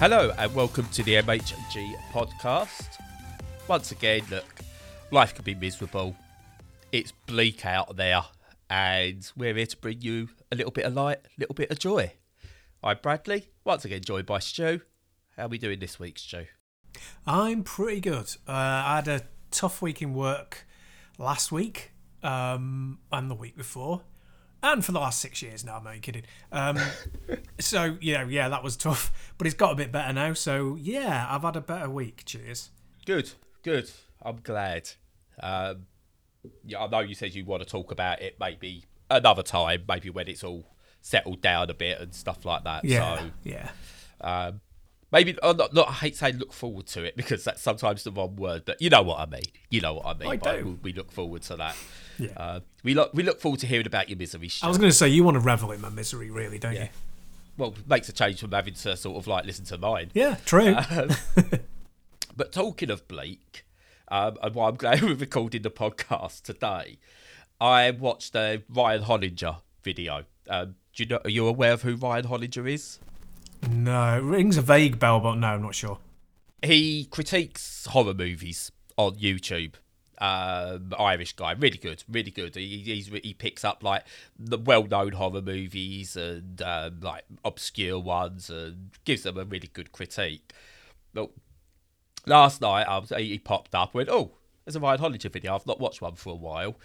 Hello and welcome to the MHG podcast. Once again, look, life can be miserable. It's bleak out there, and we're here to bring you a little bit of light, a little bit of joy. I'm Bradley, once again joined by Stu. How are we doing this week, Stu? I'm pretty good. Uh, I had a tough week in work last week um, and the week before, and for the last six years now. I'm not kidding. Um, so yeah, yeah, that was tough, but it's got a bit better now. So yeah, I've had a better week. Cheers. Good, good. I'm glad. Um, yeah, I know you said you want to talk about it maybe another time, maybe when it's all settled down a bit and stuff like that. Yeah, So yeah. um, maybe oh, not, not, I hate saying look forward to it because that's sometimes the wrong word, but you know what I mean. You know what I mean. I do. We look forward to that. Yeah. Uh, we look we look forward to hearing about your misery. I was going to say you want to revel in my misery, really, don't Yeah. you? well, it makes a change from having to sort of like listen to mine. Yeah, true. But talking of Blake, um, and why I'm glad we're recording the podcast today, I watched the Ryan Hollinger video. Um, do you know? Are you aware of who Ryan Hollinger is? no, it rings a vague bell, but no, I'm not sure. He critiques horror movies on YouTube. Um, Irish guy, really good, really good. He he picks up like the well-known horror movies and um, like obscure ones and gives them a really good critique. But last night, I was, he popped up. Went, oh, there's a Ryan Hollinger video. I've not watched one for a while,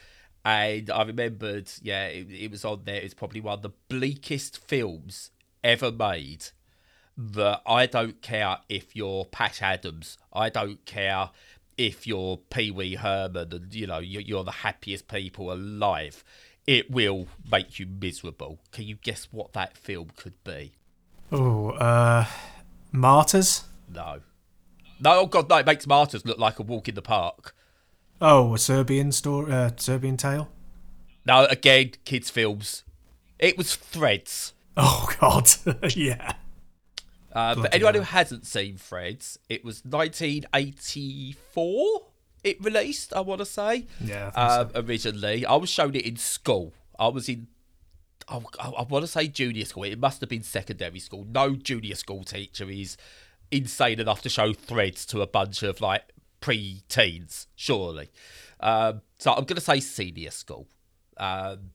and I remembered, yeah, it, it was on there. It's probably one of the bleakest films ever made that I don't care if you're Patch Adams. I don't care if you're Pee Wee Herman and you know you're, you're the happiest people alive. It will make you miserable. Can you guess what that film could be? Oh, uh, martyrs. No. No, oh god, no! It makes Martyrs look like a walk in the park. Oh, a Serbian story, uh, Serbian tale. No, again, kids' films. It was Threads. Oh God, yeah. Uh, but anyone who hasn't seen Threads, it was 1984. It released, I want to say. Yeah, I um, originally. I was shown it in school. I was in, I, I want to say junior school. It must have been secondary school. No junior school teacher is insane enough to show threads to a bunch of like pre-teens, surely. Um, so I'm going to say senior school. Um,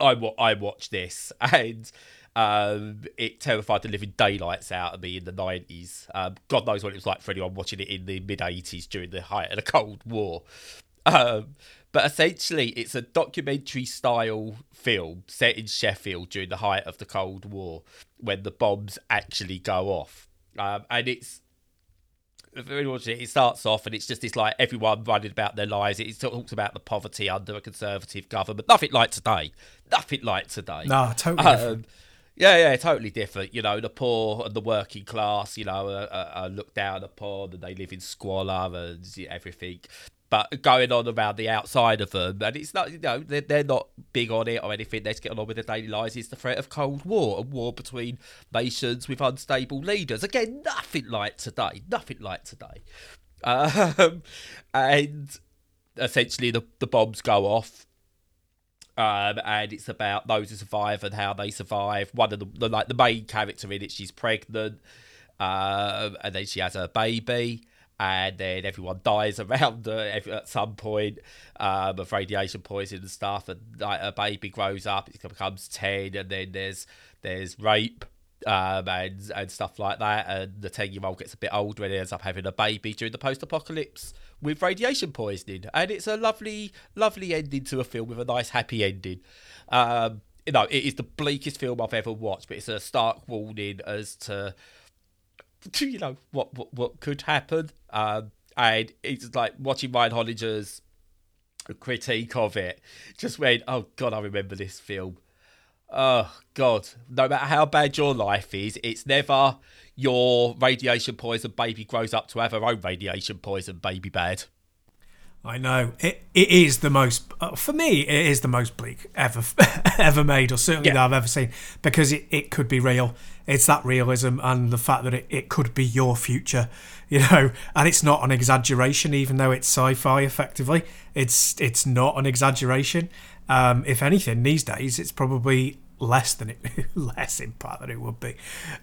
I I watched this and um, it terrified the living daylights out of me in the nineties. Um, God knows what it was like for anyone watching it in the mid eighties during the height of the Cold War. Um, but essentially, it's a documentary style film set in Sheffield during the height of the Cold War when the bombs actually go off. Um, and it's it, it starts off and it's just this like everyone running about their lives. It talks about the poverty under a conservative government. Nothing like today. Nothing like today. No, totally different. Um, yeah, yeah, totally different. You know, the poor and the working class, you know, are, are, looked down upon and they live in squalor and everything. But going on around the outside of them, and it's not, you know, they're, they're not big on it or anything. They're just getting on with their daily lives. It's the threat of Cold War, a war between nations with unstable leaders. Again, nothing like today. Nothing like today. Um, and essentially, the, the bombs go off um, and it's about those who survive and how they survive. One of the, the like the main character in it, she's pregnant, um, and then she has her baby, and then everyone dies around her at some point um, of radiation poisoning and stuff. And like her baby grows up, it becomes ten, and then there's there's rape. Um, and and stuff like that, and the ten year old gets a bit older and ends up having a baby during the post apocalypse with radiation poisoning, and it's a lovely, lovely ending to a film with a nice happy ending. Um, you know, it is the bleakest film I've ever watched, but it's a stark warning as to, to you know what what, what could happen. Um, and it's like watching Ryan Hollinger's critique of it. Just went, oh god, I remember this film. Oh God! No matter how bad your life is, it's never your radiation poison baby grows up to have her own radiation poison baby bad. I know it. It is the most uh, for me. It is the most bleak ever ever made, or certainly Yeah. that I've ever seen, because it, it could be real. It's that realism and the fact that it, it could be your future, you know. And it's not an exaggeration, even though it's sci-fi. Effectively, it's it's not an exaggeration. Um, if anything, these days it's probably less than it less impact than it would be.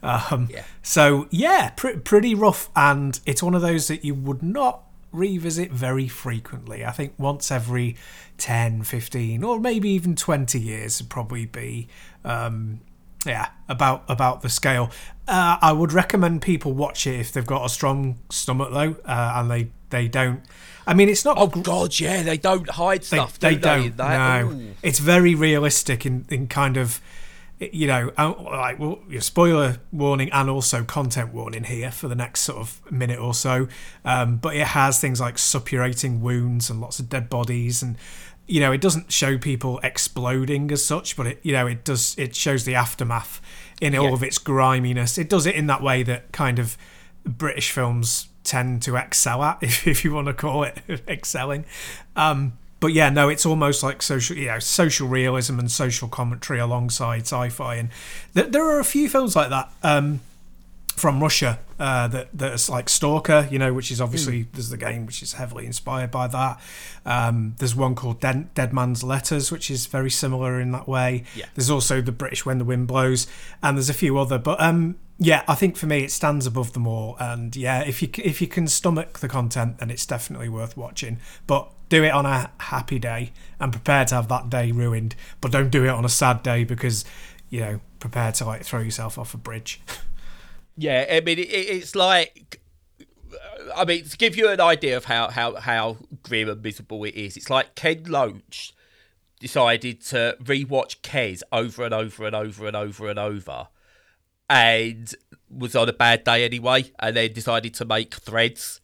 Um, Yeah. So yeah, pr- pretty rough, and it's one of those that you would not revisit very frequently. I think once every 10, 15, or maybe even 20 years would probably be um, yeah, about about the scale. Uh, I would recommend people watch it if they've got a strong stomach though, uh, and they they don't. I mean, it's not. Oh God, yeah, they don't hide stuff. they do they, don't. in no, Ooh. it's very realistic in in kind of. You know, uh, like well, your spoiler warning and also content warning here for the next sort of minute or so. Um, but it has things like suppurating wounds and lots of dead bodies, and you know, it doesn't show people exploding as such, but it you know it does it shows the aftermath in all Yeah. of its griminess. It does it in that way that kind of British films tend to excel at, if, if you want to call it excelling. Um, but yeah, no, it's almost like social, you know, social realism and social commentary alongside sci-fi, and th- there are a few films like that um, from Russia uh, that that's like Stalker, you know, which is obviously there's the game which is heavily inspired by that. Um, there's one called Dead, Dead Man's Letters, which is very similar in that way. Yeah. There's also the British When the Wind Blows, and there's a few other. But um, yeah, I think for me it stands above them all. And yeah, if you if you can stomach the content, then it's definitely worth watching. But do it on a happy day and prepare to have that day ruined. But don't do it on a sad day because you know prepare to like throw yourself off a bridge. Yeah, I mean, it, it- it's like, I mean, to give you an idea of how, how, how grim and miserable it is, it's like Ken Loach decided to rewatch Kes over and over and over and over and over and was on a bad day anyway and then decided to make threads.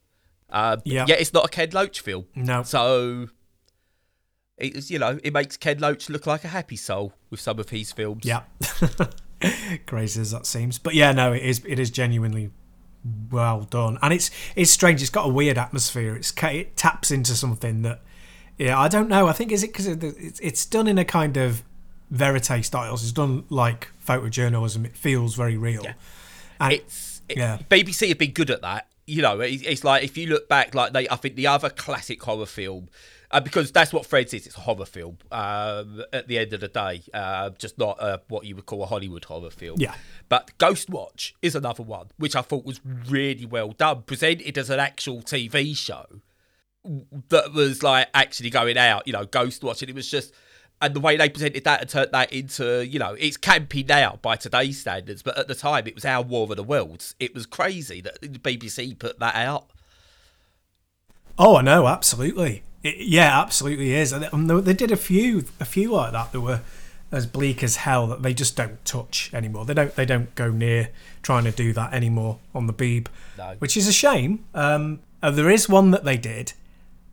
Um, Yeah. Yet it's not a Ken Loach film. No. So, it's, you know, it makes Ken Loach look like a happy soul with some of his films. Yeah. Crazy as that seems. But yeah, no, it is it is genuinely well done. And it's it's strange. It's got a weird atmosphere. It's it taps into something that yeah, I don't know. I think is it because it's it's done in a kind of verite styles. It's done like photojournalism. It feels very real. Yeah. And it's it, Yeah. BBC have been good at that. You know, it, it's like if you look back, like they, I think the other classic horror film, uh, because that's what Threads is. It's a horror film. Um, at the end of the day, uh, just not uh, what you would call a Hollywood horror film. Yeah. But Ghost Watch is another one, which I thought was really well done, presented as an actual TV show that was like actually going out, you know, Ghost Watch, and it was just, and the way they presented that and turned that into, you know, it's campy now by today's standards, but at the time it was our War of the Worlds. It was crazy that the BBC put that out. Oh, I know, absolutely. It, yeah, absolutely is. And um, they- they did a few, a few like that that were as bleak as hell that they just don't touch anymore. They don't, they don't go near trying to do that anymore on the Beeb, No. which is a shame. Um, uh, there is one that they did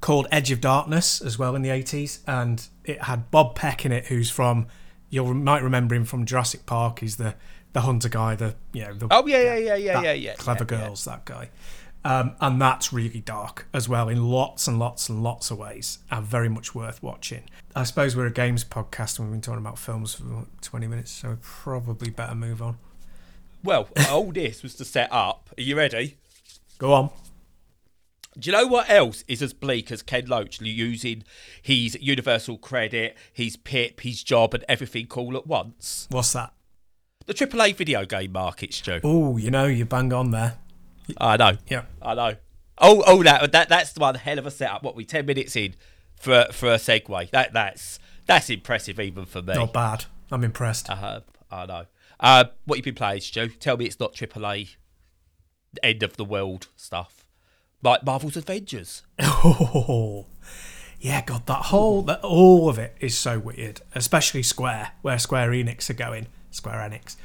called Edge of Darkness as well in the eighties, and it had Bob Peck in it, who's from you might remember him from Jurassic Park. He's the the hunter guy, the you know the Oh, yeah, yeah, yeah, yeah, yeah, yeah. Clever yeah, yeah. girls, that guy. Um, and that's really dark as well in lots and lots and lots of ways and very much worth watching. I suppose we're a games podcast and we've been talking about films for what, 20 minutes, so we probably better move on. Well, all this was to set up. Are you ready? Go on. Do you know what else is as bleak as Ken Loach using his Universal credit, his PIP, his job, and everything all at once? What's that? The AAA video game market, Stu. Oh, you know, you bang on there. I know. Yeah. I know. Oh, oh, that that that's the one hell of a setup. What we ten minutes in for for a segue. That that's that's impressive even for me. Not bad. I'm impressed. Uh, I know. Uh, what you been playing, Stu? Tell me it's not AAA end of the world stuff like Marvel's Avengers. Oh, yeah, God, that whole, that, all of it is so weird, especially Square, where Square Enix are going. Square Enix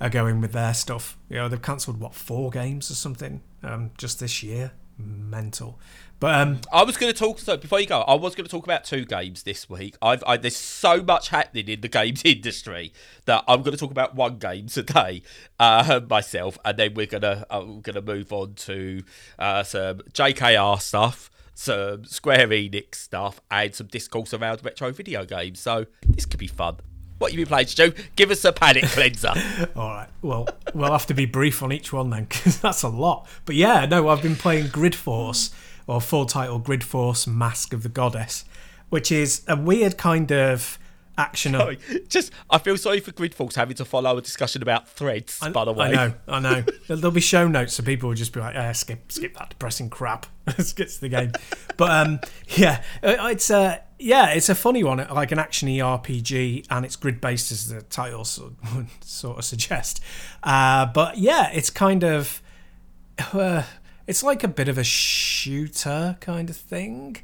are going with their stuff. You know, they've cancelled what four games or something um, just this year. Mental, but um, I was going to talk. So before you go, I was going to talk about two games this week. I've I, there's so much happening in the games industry that I'm going to talk about one game today uh, myself, and then we're gonna I'm gonna move on to uh, some JKR stuff, some Square Enix stuff, and some discourse around retro video games. So this could be fun. What you been playing, Stu? Give us a panic cleanser. All right. Well, we'll have to be brief on each one then, because that's a lot. But yeah, no, I've been playing Grid Force, or full title Grid Force Mask of the Goddess, which is a weird kind of action. Sorry, just I feel sorry for Grid Force having to follow a discussion about threads. I, by the way, I know, I know. There'll be show notes, so people will just be like, "Yeah, skip, skip that depressing crap. Let's get to the game." but um, yeah, uh, it's uh, yeah, it's a funny one, like an actiony RPG, and it's grid based as the title sort of, sort of suggest. Uh, but yeah, it's kind of uh, it's like a bit of a shooter kind of thing.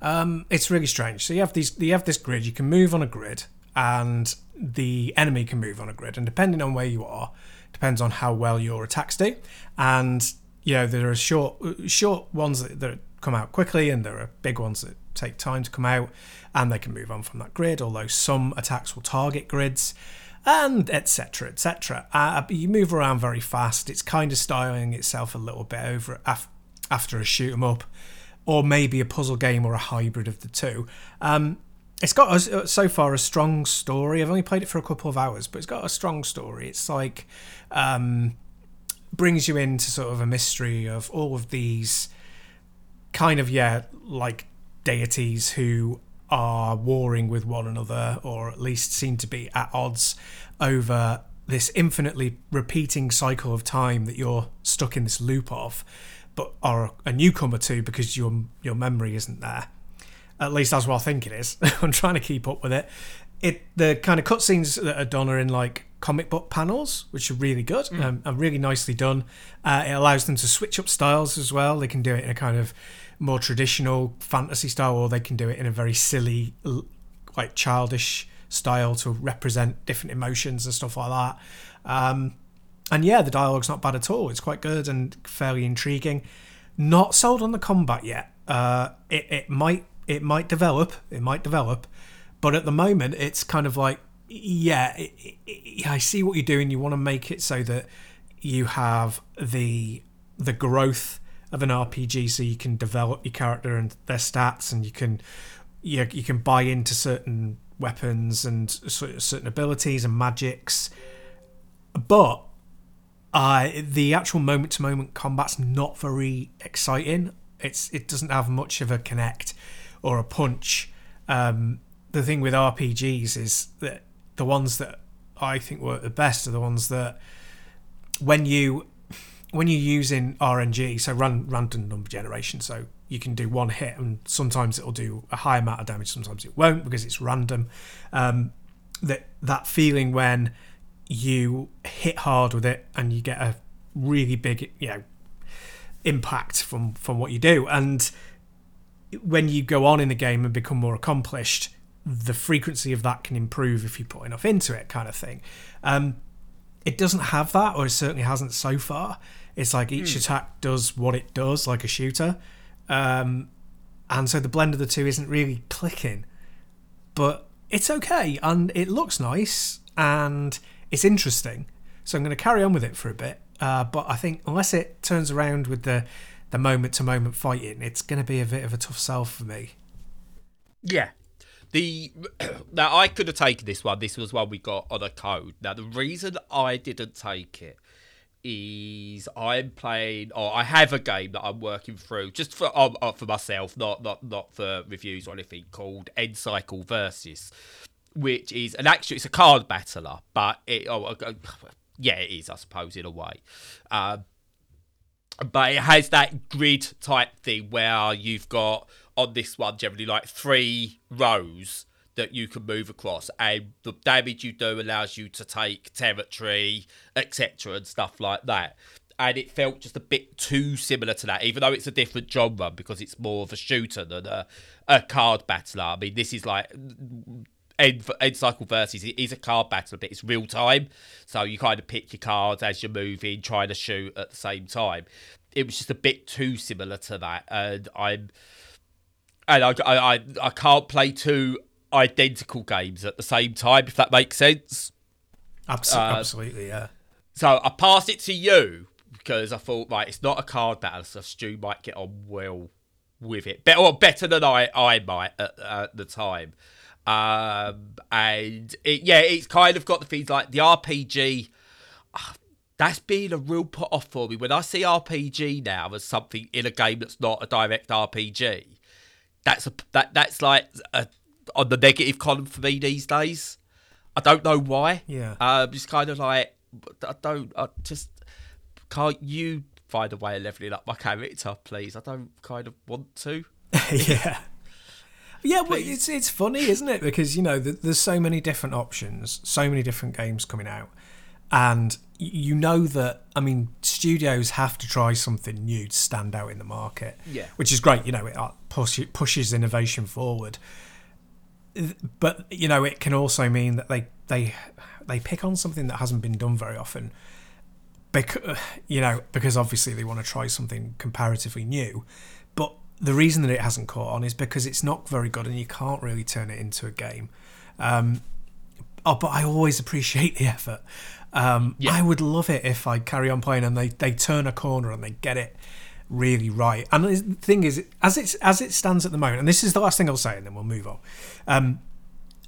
Um, it's really strange. So you have these, you have this grid. You can move on a grid, and the enemy can move on a grid. And depending on where you are, depends on how well your attacks do. And you know there are short, short ones that, that come out quickly, and there are big ones that take time to come out, and they can move on from that grid. Although some attacks will target grids and etc etc uh, you move around very fast. It's kind of styling itself a little bit over af- after a shoot 'em up or maybe a puzzle game or a hybrid of the two. Um, it's got a, so far a strong story. I've only played it for a couple of hours but it's got a strong story. It's like um, brings you into sort of a mystery of all of these kind of yeah like deities who are warring with one another, or at least seem to be at odds over this infinitely repeating cycle of time that you're stuck in this loop of, but are a newcomer to because your your memory isn't there. At least that's what I think it is. I'm trying to keep up with it. It the kind of cutscenes that are done are in like comic book panels, which are really good mm. um, and really nicely done. Uh, it allows them to switch up styles as well. They can do it in a kind of more traditional fantasy style, or they can do it in a very silly, like childish style to represent different emotions and stuff like that. Um, and yeah, the dialogue's not bad at all. It's quite good and fairly intriguing. Not sold on the combat yet. Uh, it it might it might develop. It might develop, but at the moment, it's kind of like yeah, it, it, I see what you're doing. You want to make it so that you have the the growth of an RPG, so you can develop your character and their stats, and you can you, you can buy into certain weapons and certain abilities and magics. But uh, the actual moment to moment combat's not very exciting. It's it doesn't have much of a connect or a punch. Um, the thing with RPGs is that the ones that I think work the best are the ones that when you when you're using RNG, so run random number generation, so you can do one hit, and sometimes it'll do a high amount of damage, sometimes it won't because it's random. Um, that that feeling when you hit hard with it and you get a really big, you know, impact from from what you do, and when you go on in the game and become more accomplished, the frequency of that can improve if you put enough into it, kind of thing. Um, it doesn't have that, or it certainly hasn't so far. It's like each mm. attack does what it does, like a shooter. Um, and so the blend of the two isn't really clicking. But it's okay, and it looks nice, and it's interesting. So I'm going to carry on with it for a bit. Uh, but I think unless it turns around with the the moment to moment fighting, it's going to be a bit of a tough sell for me. Yeah. The now I could have taken this one. This was one we got on a code. Now the reason I didn't take it is I'm playing or I have a game that I'm working through just for um, uh, for myself, not not not for reviews or anything. Called End Cycle Versus, which is an actually it's a card battler, but it oh, uh, yeah it is I suppose in a way. Uh, but it has that grid type thing where you've got on this one generally like three rows that you can move across, and the damage you do allows you to take territory, etc., and stuff like that. And it felt just a bit too similar to that, even though it's a different genre because it's more of a shooter than a, a card battler. I mean, this is like End, End Cycle Versus it is a card battle, but it's real time. So you kind of pick your cards as you're moving, trying to shoot at the same time. It was just a bit too similar to that, and I'm and I I I can't play two identical games at the same time, if that makes sense. Absolutely, uh, absolutely yeah. So I pass it to you because I thought, right, it's not a card battle, so Stu might get on well with it, better or better than I I might at, at the time. Um, and it, yeah, it's kind of got the things like the RPG. Uh, that's been a real put off for me when I see RPG now as something in a game that's not a direct RPG. That's a that that's like a on the negative column for me these days. I don't know why. Yeah. Um, it's kind of like I don't. I just can't. You find a way of leveling up my character, please. I don't kind of want to. yeah. Yeah, well, it's it's funny, isn't it? Because you know, th- there's so many different options, so many different games coming out, and you know that. I mean, studios have to try something new to stand out in the market. Yeah. which is great. You know, it uh, push, pushes innovation forward. But you know, it can also mean that they they they pick on something that hasn't been done very often. Because you know, because obviously they want to try something comparatively new, but the reason that it hasn't caught on is because it's not very good and you can't really turn it into a game. Um, oh, but I always appreciate the effort. Um, Yeah. I would love it if I carry on playing and they, they turn a corner and they get it really right. And the thing is, as it's as it stands at the moment, and this is the last thing I'll say, and then we'll move on. Um,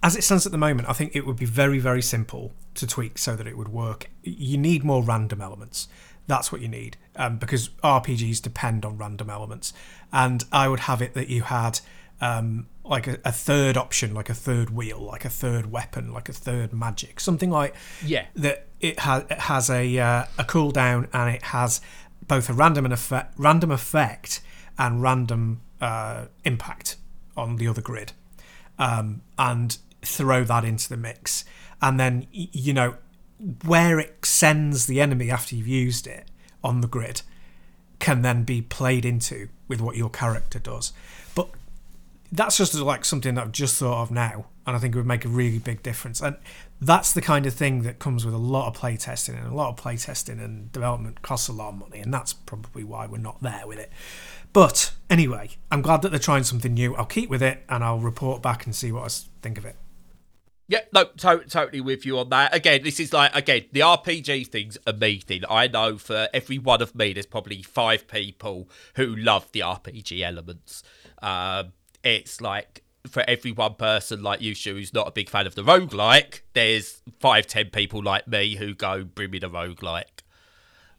as it stands at the moment, I think it would be very, very simple to tweak so that it would work. You need more random elements. That's what you need um, because RPGs depend on random elements. And I would have it that you had um, like a, a third option, like a third wheel, like a third weapon, like a third magic, something like Yeah. that. It has it has a uh, a cooldown and it has both a random and effect, random effect and random uh, impact on the other grid um, and throw that into the mix. And then, you know, where it sends the enemy after you've used it on the grid can then be played into with what your character does. But that's just like something that I've just thought of now, and I think it would make a really big difference. And that's the kind of thing that comes with a lot of playtesting, and a lot of playtesting and development costs a lot of money, and that's probably why we're not there with it. But anyway, I'm glad that they're trying something new. I'll keep with it, and I'll report back and see what I think of it. Yeah, no, to- totally with you on that. Again, this is like again the RPG thing's a me thing. I know for every one of me, there's probably five people who love the RPG elements. Um, it's like for every one person like you, Stu, who's not a big fan of the roguelike, there's five, ten people like me who go bring me the roguelike.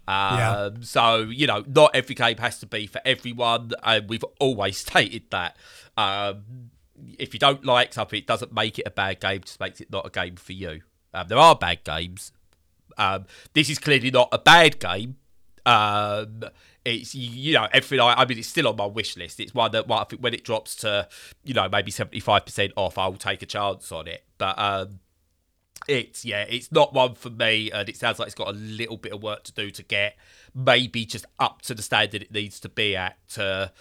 Um, Yeah. So you know, not every game has to be for everyone, and we've always stated that. Um, if you don't like something, it doesn't make it a bad game; just makes it not a game for you. Um, there are bad games. Um, this is clearly not a bad game. It's you know everything. I, I mean, it's still on my wish list. It's one that well, I think when it drops to you know maybe seventy five percent off, I'll take a chance on it. But um, it's yeah, it's not one for me, and it sounds like it's got a little bit of work to do to get maybe just up to the standard it needs to be at to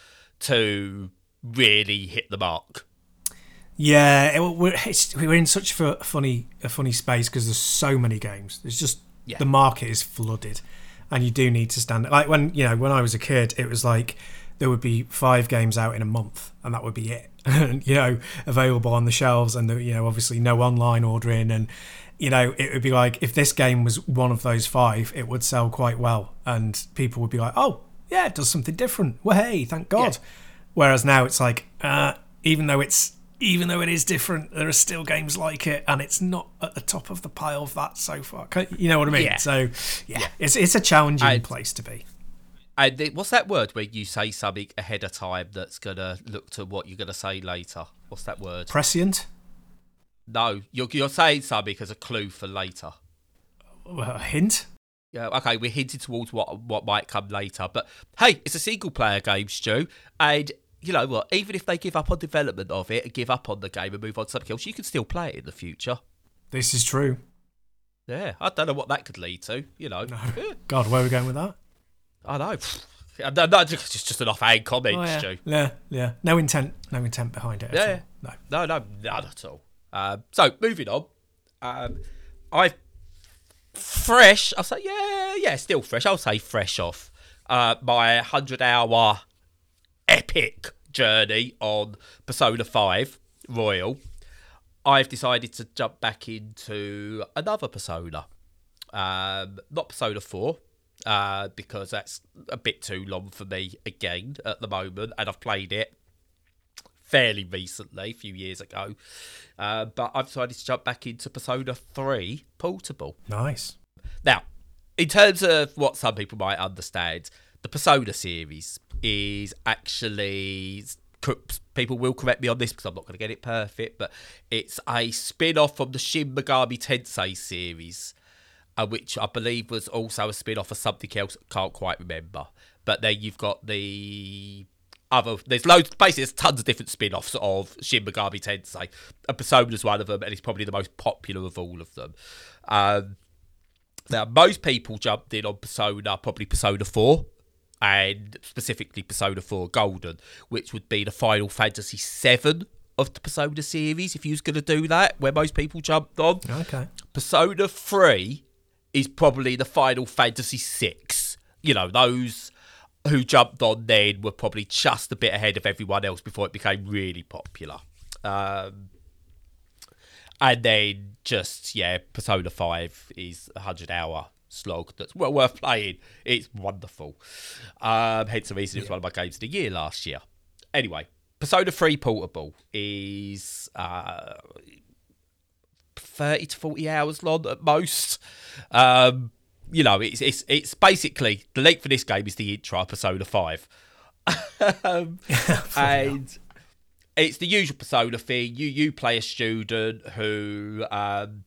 to really hit the mark. Yeah, it, we're it's, we're in such a funny a funny space because there's so many games. There's just Yeah. the market is flooded, and you do need to stand. Like when you know when I was a kid, it was like there would be five games out in a month, and that would be it. you know, available on the shelves, and the, you know, obviously no online ordering, and you know, it would be like if this game was one of those five, it would sell quite well, and people would be like, oh yeah, it does something different. Well, hey, thank God. Whereas now it's like, uh, even though it's even though it is different, there are still games like it, and it's not at the top of the pile of that so far. You know what I mean? Yeah. So yeah, it's it's a challenging I- place to be. And what's that word where you say something ahead of time that's gonna look to what you're gonna say later? What's that word? Prescient, No, you're you're saying something as a clue for later. a hint. Yeah, okay, we're hinting towards what what might come later. But hey, it's a single player game, Stu, and you know what? Even if they give up on development of it and give up on the game and move on to something else, you can still play it in the future. This is true. Yeah, I don't know what that could lead to. You know, Yeah, God, where are we going with that? I know. No, no, it's just an offhand comment, Oh, yeah. Stu. yeah, yeah. No intent, no intent behind it. at Yeah, all. No, No. no, none at all. Um, so moving on, um, I fresh. I'll say yeah, yeah, still fresh. I'll say fresh off uh, my hundred hour epic journey on Persona Five Royal. I've decided to jump back into another Persona, um, not Persona Four. Uh, because that's a bit too long for me again at the moment, and I've played it fairly recently, a few years ago. Uh, but I've decided to jump back into Persona 3 Portable. Nice. Now, in terms of what some people might understand, the Persona series is actually people will correct me on this because I'm not going to get it perfect, but it's a spin off from the Shin Megami Tensei series, uh, which I believe was also a spin off of something else. Can't quite remember. But then you've got the other. There's loads. Basically, there's tons of different spin offs of Shin Megami Tensei. And Persona's one of them, and it's probably the most popular of all of them. Um, now, most people jumped in on Persona, probably Persona 4 and specifically Persona 4 Golden, which would be the Final Fantasy 7 of the Persona series if you was going to do that, where most people jumped on. Okay. Persona 3 is probably the Final Fantasy 6. You know, those who jumped on then were probably just a bit ahead of everyone else before it became really popular. Um, and then just, yeah, Persona 5 is a 100 hour slog that's well worth playing. It's wonderful. Um, hence the reason it was one of my games of the year last year. Anyway, Persona 3 Portable is uh, 30 to 40 hours long at most. Um, you know, it's, it's it's basically the length for this game is the intro Persona 5. um, and it's the usual Persona thing. You you play a student who um,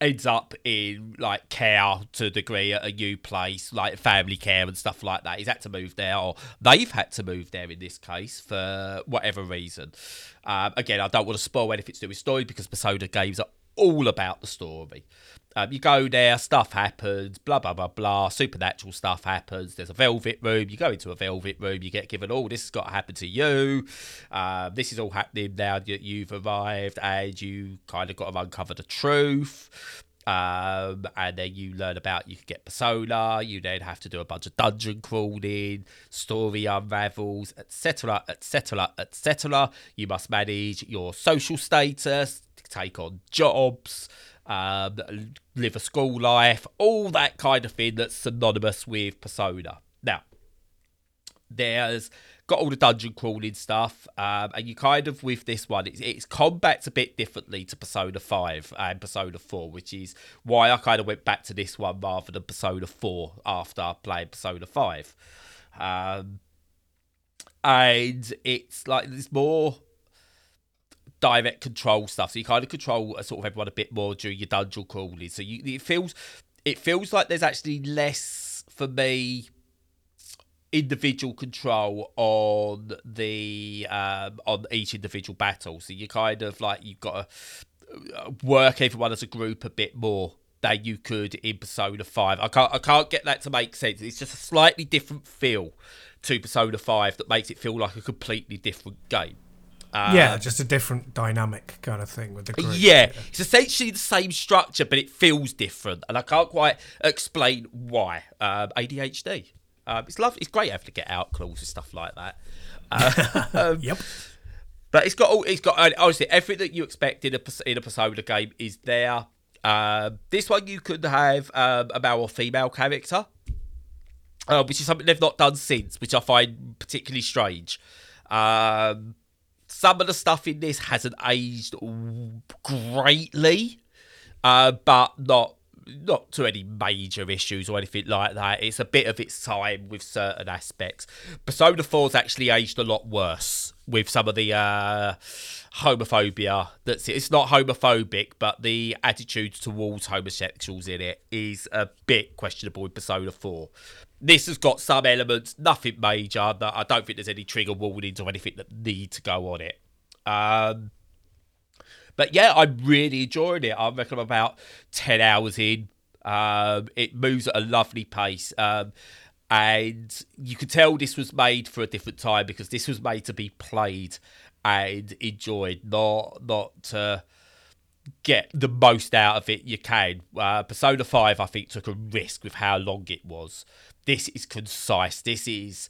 ends up in like care to a degree at a new place, like family care and stuff like that. He's had to move there, or they've had to move there in this case for whatever reason. Um, again, I don't want to spoil anything to do with story because Persona games are all about the story. Um, you go there, stuff happens, blah blah blah blah. Supernatural stuff happens. There's a velvet room. You go into a velvet room. You get given, oh, this has got to happen to you. Uh, this is all happening now that you've arrived, and you kind of got to uncover the truth. Um, and then you learn about you can get persona. You then have to do a bunch of dungeon crawling, story unravels, etc., etc., etc. You must manage your social status, take on jobs um, live a school life, all that kind of thing that's synonymous with Persona. Now, there's got all the dungeon crawling stuff, um, and you kind of with this one, it's, it's combats a bit differently to Persona 5 and Persona 4, which is why I kind of went back to this one rather than Persona 4 after playing Persona 5. Um, and it's like there's more direct control stuff. So you kind of control uh, sort of everyone a bit more during your dungeon crawling. So you it feels it feels like there's actually less for me individual control on the um, on each individual battle. So you kind of like you've got to uh, work everyone as a group a bit more than you could in Persona Five. I can't I can't get that to make sense. It's just a slightly different feel to Persona Five that makes it feel like a completely different game. Uh, yeah, just a different dynamic kind of thing with the group. Yeah, yeah, it's essentially the same structure, but it feels different, and I can't quite explain why. Um, ADHD. Um, it's lovely. It's great having to get out clause and stuff like that. Uh, um, yep. But it's got all. It's got honestly everything that you expect in a in a Persona game is there. Uh, this one you could have um, a male or female character, uh, which is something they've not done since, which I find particularly strange. Um, some of the stuff in this hasn't aged greatly, uh, but not not to any major issues or anything like that. It's a bit of its time with certain aspects. Persona 4's actually aged a lot worse with some of the uh, homophobia. That's it. It's not homophobic, but the attitudes towards homosexuals in it is a bit questionable in Persona 4. This has got some elements, nothing major. That I don't think there's any trigger warnings or anything that need to go on it. Um, but yeah, I'm really enjoying it. I reckon I'm about 10 hours in. Um, it moves at a lovely pace. Um, and you could tell this was made for a different time because this was made to be played and enjoyed, not not to get the most out of it you can. Uh, Persona 5, I think, took a risk with how long it was. This is concise. This is.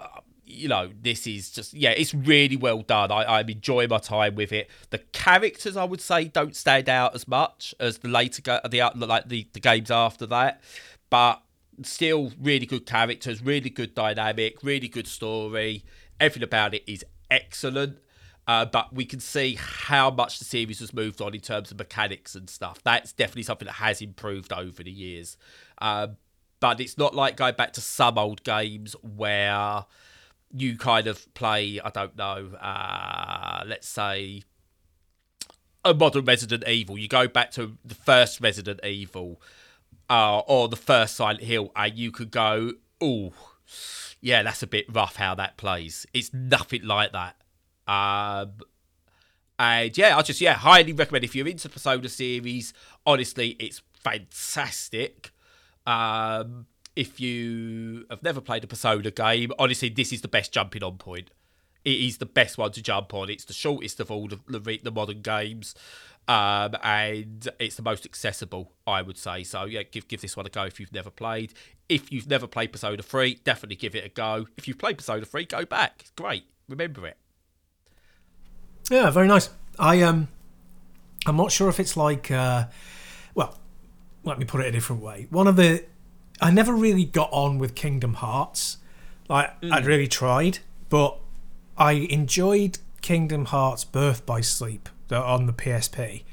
Uh, you know, this is just yeah, it's really well done. I, I'm enjoying my time with it. The characters, I would say, don't stand out as much as the later go- the like the, the games after that, but still really good characters, really good dynamic, really good story. Everything about it is excellent. Uh, but we can see how much the series has moved on in terms of mechanics and stuff. That's definitely something that has improved over the years. Uh, but it's not like going back to some old games where you kind of play, I don't know, uh, let's say a modern Resident Evil. You go back to the first Resident Evil uh, or the first Silent Hill, and you could go, oh, yeah, that's a bit rough how that plays. It's nothing like that. Um, and yeah, I just yeah highly recommend if you're into Persona series. Honestly, it's fantastic. Um, if you have never played a Persona game, honestly, this is the best jumping on point. It is the best one to jump on. It's the shortest of all the, the, modern games, um, and it's the most accessible, I would say. So yeah, give give this one a go if you've never played. If you've never played Persona 3, definitely give it a go. If you've played Persona 3, go back. It's great. Remember it. Yeah, very nice. I um, I'm not sure if it's like, uh, well, let me put it a different way. One of the, I never really got on with Kingdom Hearts. Like mm. I'd really tried, but I enjoyed Kingdom Hearts Birth by Sleep on the PSP.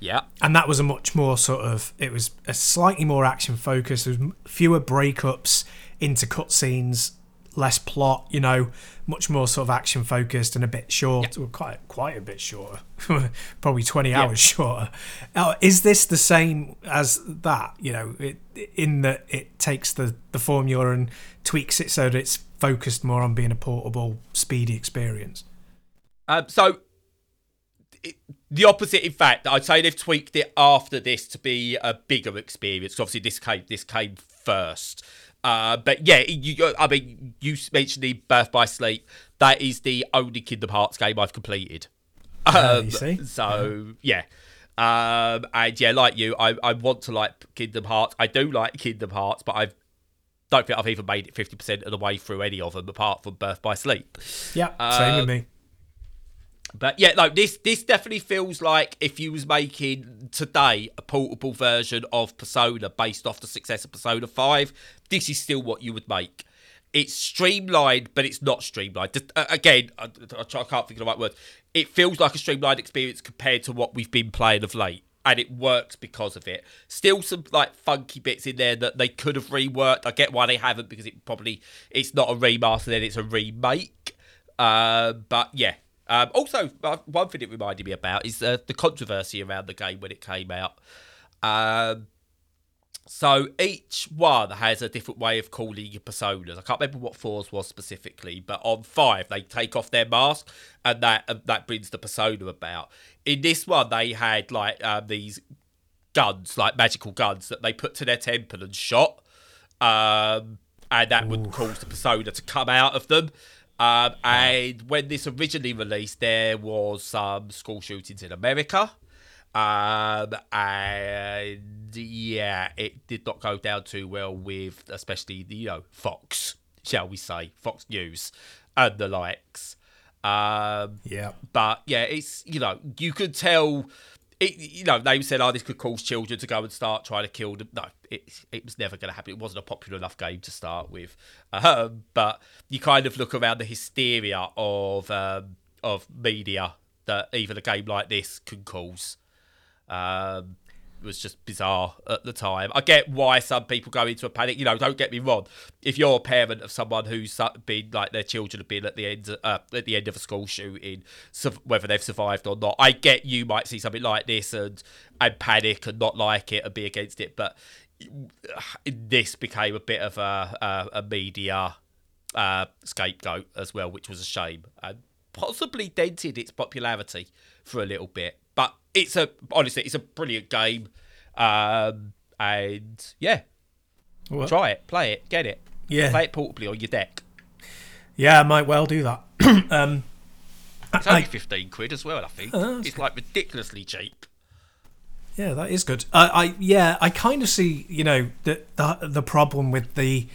Yeah. And that was a much more sort of, it was a slightly more action focused. There was fewer breakups into cutscenes, less plot, you know, much more sort of action focused and a bit short, yeah. quite quite a bit shorter, probably 20 yeah. hours shorter. Is this the same as that? You know, it, in that it takes the, the formula and tweaks it so that it's focused more on being a portable, speedy experience? Um, so the opposite, in fact, I'd say they've tweaked it after this to be a bigger experience. Obviously, this came this came first. Uh, but yeah, you, I mean, you mentioned the Birth by Sleep. That is the only Kingdom Hearts game I've completed. Um, you see? So yeah. Um, and yeah, like you, I, I want to like Kingdom Hearts. I do like Kingdom Hearts, but I don't think I've even made it fifty percent of the way through any of them apart from Birth by Sleep. Yeah, same with um, me. But yeah, like this this definitely feels like if you was making today a portable version of Persona based off the success of Persona 5, this is still what you would make. It's streamlined, but it's not streamlined. Just, uh, again, I, I, can't think of the right word. It feels like a streamlined experience compared to what we've been playing of late, and it works because of it. Still, some like funky bits in there that they could have reworked. I get why they haven't because it probably it's not a remaster, then it's a remake. Uh, but yeah, um, also, uh, one thing it reminded me about is uh, the controversy around the game when it came out. Um, so each one has a different way of calling your personas. I can't remember what fours was specifically, but on five they take off their mask, and that that brings the persona about. In this one, they had like um, these guns, like magical guns, that they put to their temple and shot, um, and that Ooh. would cause the persona to come out of them. Um, and when this originally released, there was some school shootings in America. Um, and yeah, it did not go down too well with, especially the, you know, Fox, shall we say, Fox News and the likes. Um, yeah. But yeah, it's, you know, you could tell it, you know, they said, "Oh, this could cause children to go and start trying to kill them." No, it it was never going to happen. It wasn't a popular enough game to start with. Um, but you kind of look around the hysteria of um, of media that even a game like this can cause. Um, was just bizarre at the time. I get why some people go into a panic. You know, don't get me wrong. If you're a parent of someone who's been like their children have been at the end uh, at the end of a school shooting, whether they've survived or not, I get you might see something like this and and panic and not like it and be against it. But this became a bit of a a, a media uh, scapegoat as well, which was a shame and possibly dented its popularity for a little bit but it's a honestly, it's a brilliant game, um, and yeah, well, try it, play it, get it, yeah, play it portably on your deck. Yeah, I might well do that. um, it's only I, fifteen quid as well. I think uh, it's like ridiculously cheap. Yeah, that is good. I, I yeah, I kind of see you know the, the the problem with the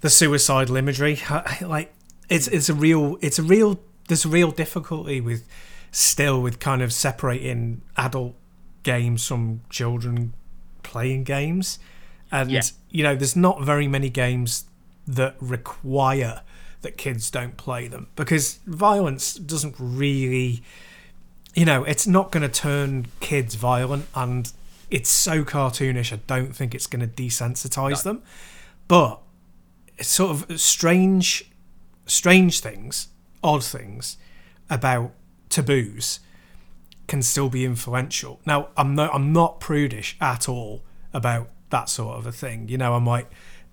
the suicidal imagery. Like it's it's a real it's a real there's a real difficulty with still with kind of separating adult games from children playing games. And, yeah. you know, there's not very many games that require that kids don't play them because violence doesn't really, you know, it's not going to turn kids violent and it's so cartoonish. I don't think it's going to desensitize no. them. But it's sort of strange strange things, odd things about taboos can still be influential. Now, I'm no, I'm not prudish at all about that sort of a thing. You know, I'm like,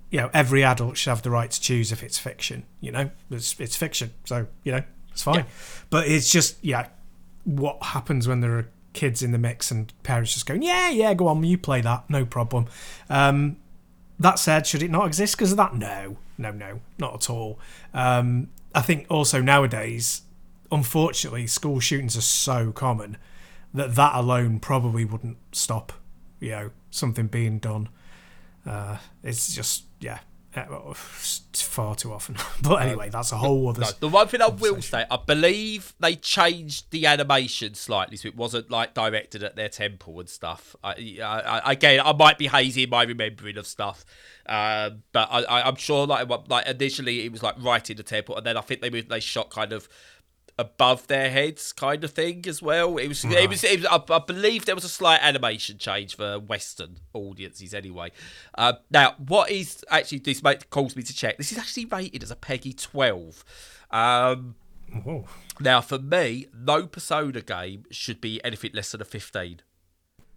you know, every adult should have the right to choose if it's fiction. You know, it's it's fiction, so you know, it's fine. Yeah. But it's just yeah, what happens when there are kids in the mix and parents just going, yeah, yeah, go on, you play that, no problem. Um, that said, should it not exist because of that? No, no, no, not at all. Um, I think also nowadays, unfortunately, school shootings are so common that that alone probably wouldn't stop, you know, something being done. Uh, it's just yeah, uh, it's far too often. but anyway, that's a whole other. No, the one thing I will say, I believe they changed the animation slightly, so it wasn't like directed at their temple and stuff. I, I, I again, I might be hazy in my remembering of stuff, um, but I, I, I'm sure like like initially it was like right in the temple, and then I think they moved, they shot kind of above their heads kind of thing as well. It was, it was, it was I, I believe there was a slight animation change for Western audiences anyway. Uh, now, what is actually this mate calls me to check? This is actually rated as a PEGI 12. Um, Whoa. now, for me, no Persona game should be anything less than a 15.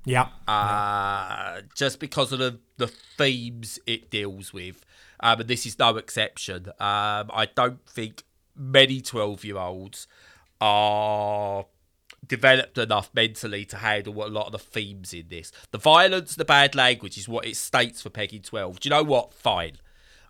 Yeah. Uh, just because of the, the themes it deals with. Um, and this is no exception. Um, I don't think many 12 year olds are developed enough mentally to handle a lot of the themes in this. The violence, the bad language is what it states for PEGI 12. Do you know what? Fine.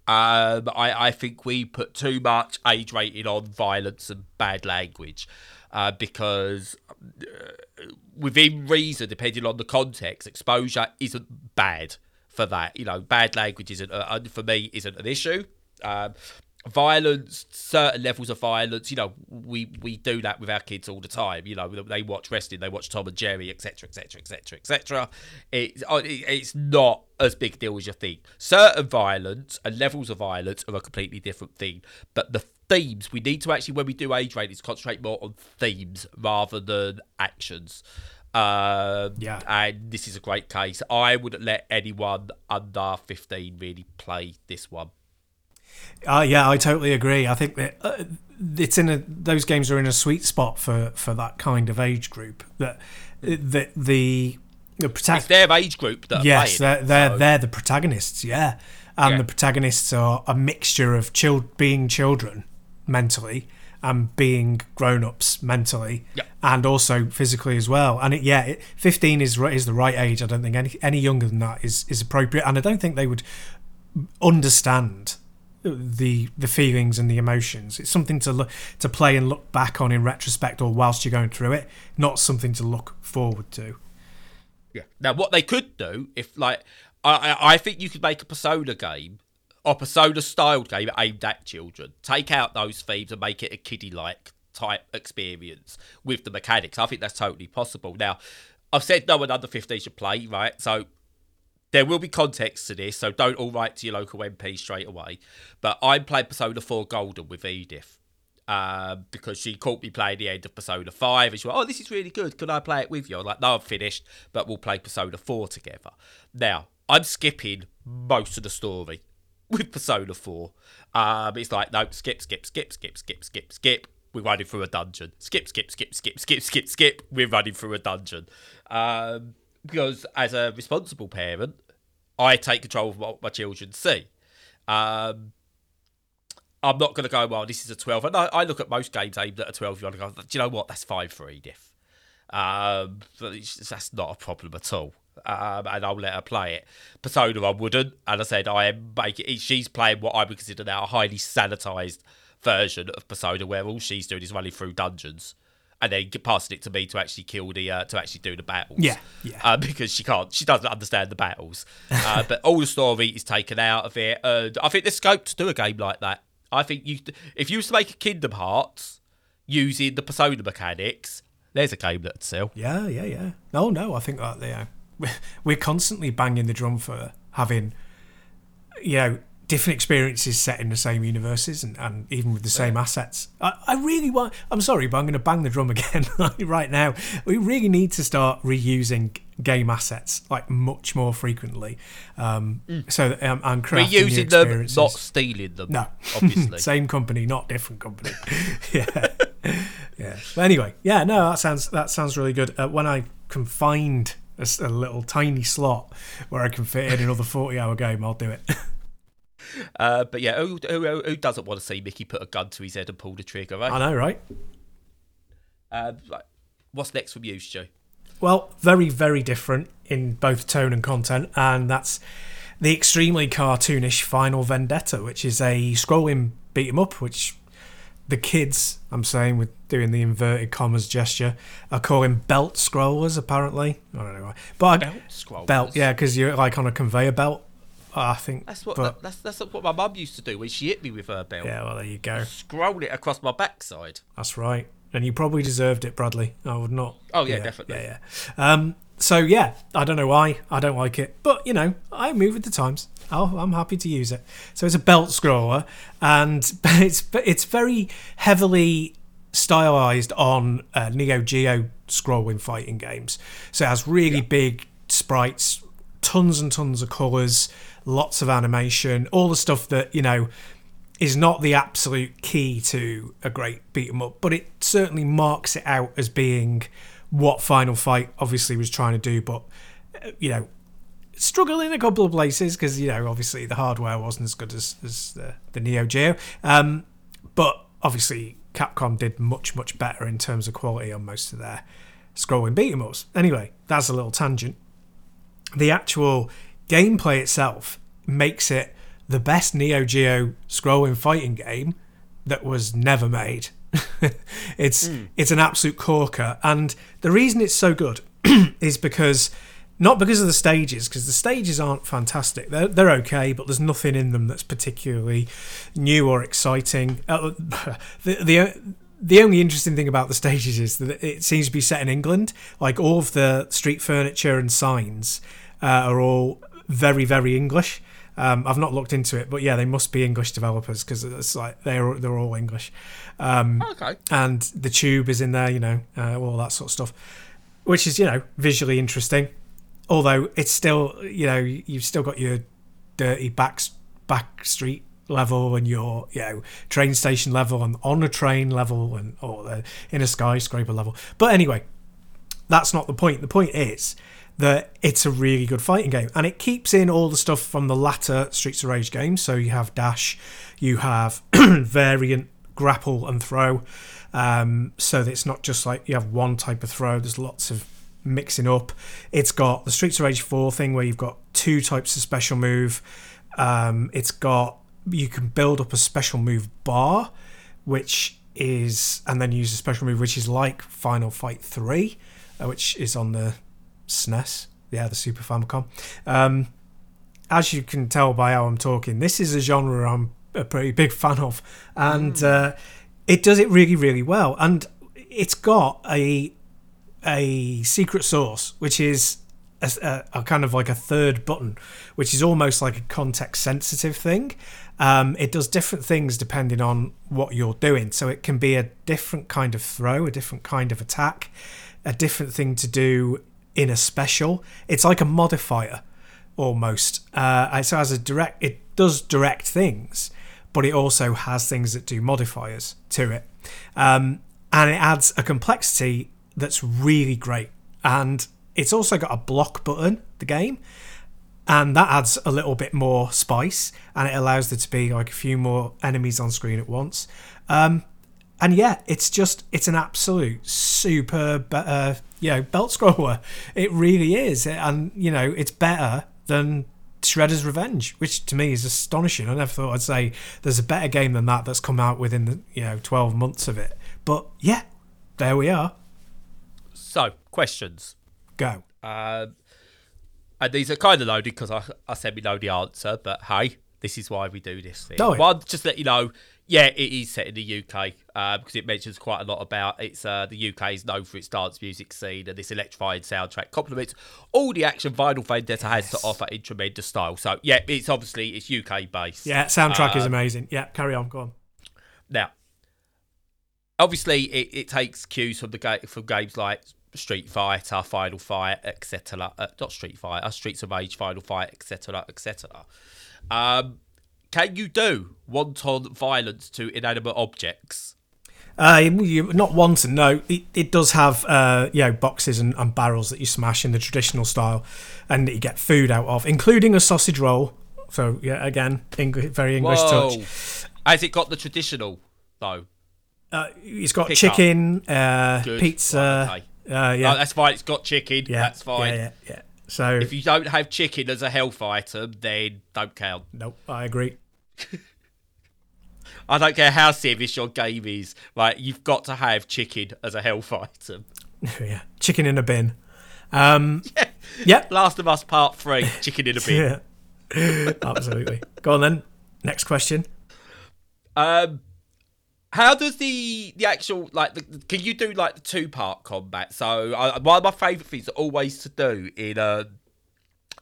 Um, I, I think we put too much age rating on violence and bad language uh, because uh, within reason, depending on the context, exposure isn't bad for that. You know, bad language isn't uh, for me isn't an issue. Um, violence, certain levels of violence. You know, we we do that with our kids all the time. You know, they watch wrestling, they watch Tom and Jerry, etc., etc., etc., etc. It's uh, it's not as big a deal as you think. Certain violence and levels of violence are a completely different thing, but the themes we need to actually when we do age ratings concentrate more on themes rather than actions. Um, Yeah. and this is a great case. I wouldn't let anyone under fifteen really play this one. Uh, yeah, I totally agree. I think that uh, it's in a those games are in a sweet spot for for that kind of age group. That that the the It's protect. their age group that Yes, playing they're they're, so- they're the protagonists. Yeah, and Yeah. the protagonists are a mixture of chil- being children mentally and being grown-ups mentally Yeah. and also physically as well and it, yeah it, 15 is is the right age i don't think any any younger than that is is appropriate and i don't think they would understand the the feelings and the emotions it's something to look to play and look back on in retrospect or whilst you're going through it not something to look forward to Yeah. Now, what they could do, if like, I, I think you could make a Persona game, or Persona styled game aimed at children. Take out those themes and make it a kiddie like type experience with the mechanics. I think that's totally possible. Now, I've said no one under 15 should play, right? So there will be context to this, so don't all write to your local MP straight away. But I'm playing Persona 4 Golden with Edith. Um, because she caught me playing the end of Persona 5 and she went, Oh, this is really good. Can I play it with you? I was like, No, I'm finished, but we'll play Persona 4 together. Now, I'm skipping most of the story with Persona 4. Um, it's like, no, skip, skip, skip, skip, skip, skip, skip. We're running through a dungeon. Skip, skip, skip, skip, skip, skip, skip. We're running through a dungeon. Um, because as a responsible parent, I take control of what my children see. Um, I'm not going to go, well, this is a 12. And I, I look at most games aimed at a 12 year old and go, do you know what? That's fine for Edith. Um, that's not a problem at all. Um, and I'll let her play it. Persona, I wouldn't. And I said, I am making, she's playing what I would consider now a highly sanitized version of Persona where all she's doing is running through dungeons. And then passing it to me to actually kill the, uh, to actually do the battles Yeah, yeah. uh, because she can't, she doesn't understand the battles. Uh, but all the story is taken out of it, I think there's scope to do a game like that. I think you, if you was to make a Kingdom Hearts using the Persona mechanics, there's a game that'd sell. Yeah, yeah, yeah. No, no, I think that yeah, we're constantly banging the drum for having, you know, different experiences set in the same universes and, and even with the same assets. I, I really want. I'm sorry, but I'm going to bang the drum again right now. We really need to start reusing game assets like much more frequently. Um, So that um, and crafting Reusing them, not stealing them. No, obviously. same company, not different company. yeah, yeah. But anyway, yeah, no, that sounds that sounds really good. Uh, when I can find a little tiny slot where I can fit in another forty-hour game, I'll do it. Uh, but yeah, who, who, who doesn't want to see Mickey put a gun to his head and pull the trigger, right? I know, right? Uh. What's next from you, Stu? Well, very, very different in both tone and content, and that's the extremely cartoonish Final Vendetta, which is a scrolling beat 'em up, which the kids, I'm saying with doing the inverted commas gesture, are calling belt scrollers. Apparently, I don't know why, but I, Belt scroll. belt, yeah, because you're like on a conveyor belt. I think That's what But, that's that's what my mum used to do when she hit me with her belt. yeah, well, there you go. Scroll it across my backside. That's right. And you probably deserved it, Bradley. I would not. Oh, yeah, definitely. Yeah, yeah. Um, so yeah, I don't know why I don't like it, but you know, I move with the times. I'll, I'm happy to use it. So it's a belt scroller, and it's it's very heavily stylized on uh, Neo Geo scrolling fighting games. So it has really big sprites, tons and tons of colors, lots of animation, all the stuff that you know is not the absolute key to a great beat 'em up, but it certainly marks it out as being what Final Fight obviously was trying to do. But uh, you know, struggle in a couple of places because you know obviously the hardware wasn't as good as, as the, the Neo Geo. Um, but obviously Capcom did much much better in terms of quality on most of their scrolling beat 'em ups. Anyway, that's a little tangent. The actual gameplay itself makes it the best Neo Geo scrolling fighting game that was never made. it's it's an absolute corker, and the reason it's so good is because not because of the stages, because the stages aren't fantastic. They're they're okay, but there's nothing in them that's particularly new or exciting. Uh, the the the only interesting thing about the stages is that it seems to be set in England. Like all of the street furniture and signs uh, are all very very English. Um, I've not looked into it, but yeah, they must be English developers because it's like they're they're all English. Um, Okay. and the tube is in there, you know, uh, all that sort of stuff, which is you know visually interesting. Although it's still, you know, you've still got your dirty back back street level and your you know train station level and on a train level and or the in a skyscraper level. But anyway, that's not the point. The point is that it's a really good fighting game and it keeps in all the stuff from the latter Streets of Rage games. So you have dash, you have variant grapple and throw. Um, so that it's not just like you have one type of throw, there's lots of mixing up. It's got the Streets of Rage 4 thing where you've got two types of special move. Um, it's got you can build up a special move bar, which is and then use a special move which is like Final Fight 3, uh, which is on the SNES, yeah, the Super Famicom. Um, as you can tell by how I'm talking, this is a genre I'm a pretty big fan of, and uh, it does it really, really well. And it's got a a secret source, which is a, a, a kind of like a third button, which is almost like a context sensitive thing. Um, it does different things depending on what you're doing. So it can be a different kind of throw, a different kind of attack, a different thing to do in a special. It's like a modifier almost. Uh, so as a direct, it does direct things, but it also has things that do modifiers to it, um, and it adds a complexity that's really great. And it's also got a block button. The game. And that adds a little bit more spice, and it allows there to be like a few more enemies on screen at once. Um, and yeah, it's just it's an absolute superb, uh, you know, belt scroller. It really is, and you know, it's better than Shredder's Revenge, which to me is astonishing. I never thought I'd say there's a better game than that that's come out within the you know 12 months of it. But yeah, there we are. So, questions. Go. Um, and these are kind of loaded because I, I said we know the answer, but hey, this is why we do this thing. Yeah. One, just let you know, Yeah, it is set in the UK uh, because it mentions quite a lot about it's uh, the UK is known for its dance music scene and this electrifying soundtrack complements all the action Final Vendetta has to offer in tremendous style. So yeah, it's obviously it's UK based. Yeah, soundtrack is amazing. Yeah, carry on, go on. Now, obviously, it, it takes cues from the ga- from games like Street Fighter, Final Fight, etc. Uh, not Street Fighter, Streets of Rage, Final Fight, etc., etc. Um, can you do wanton violence to inanimate objects? Uh, you, not wanton, no. It, it does have, uh, you know, boxes and, and barrels that you smash in the traditional style, and that you get food out of, including a sausage roll. So yeah, again, very English Whoa. touch. Has it got the traditional though? Uh, it's got Pick chicken, uh, pizza. Right, okay. uh, yeah, No, that's fine. It's got chicken. yeah, that's fine. Yeah, yeah, yeah. So If you don't have chicken as a health item, then don't count. nope, I agree. I don't care how serious your game is. Like you've got to have chicken as a health item. yeah, chicken in a bin. Um, yeah, Last of Us Part Three, chicken in a bin. yeah, absolutely. Go on then. Next question. Um, how does the the actual like the, can you do like the two part combat? So I, one of my favourite things always to do in uh,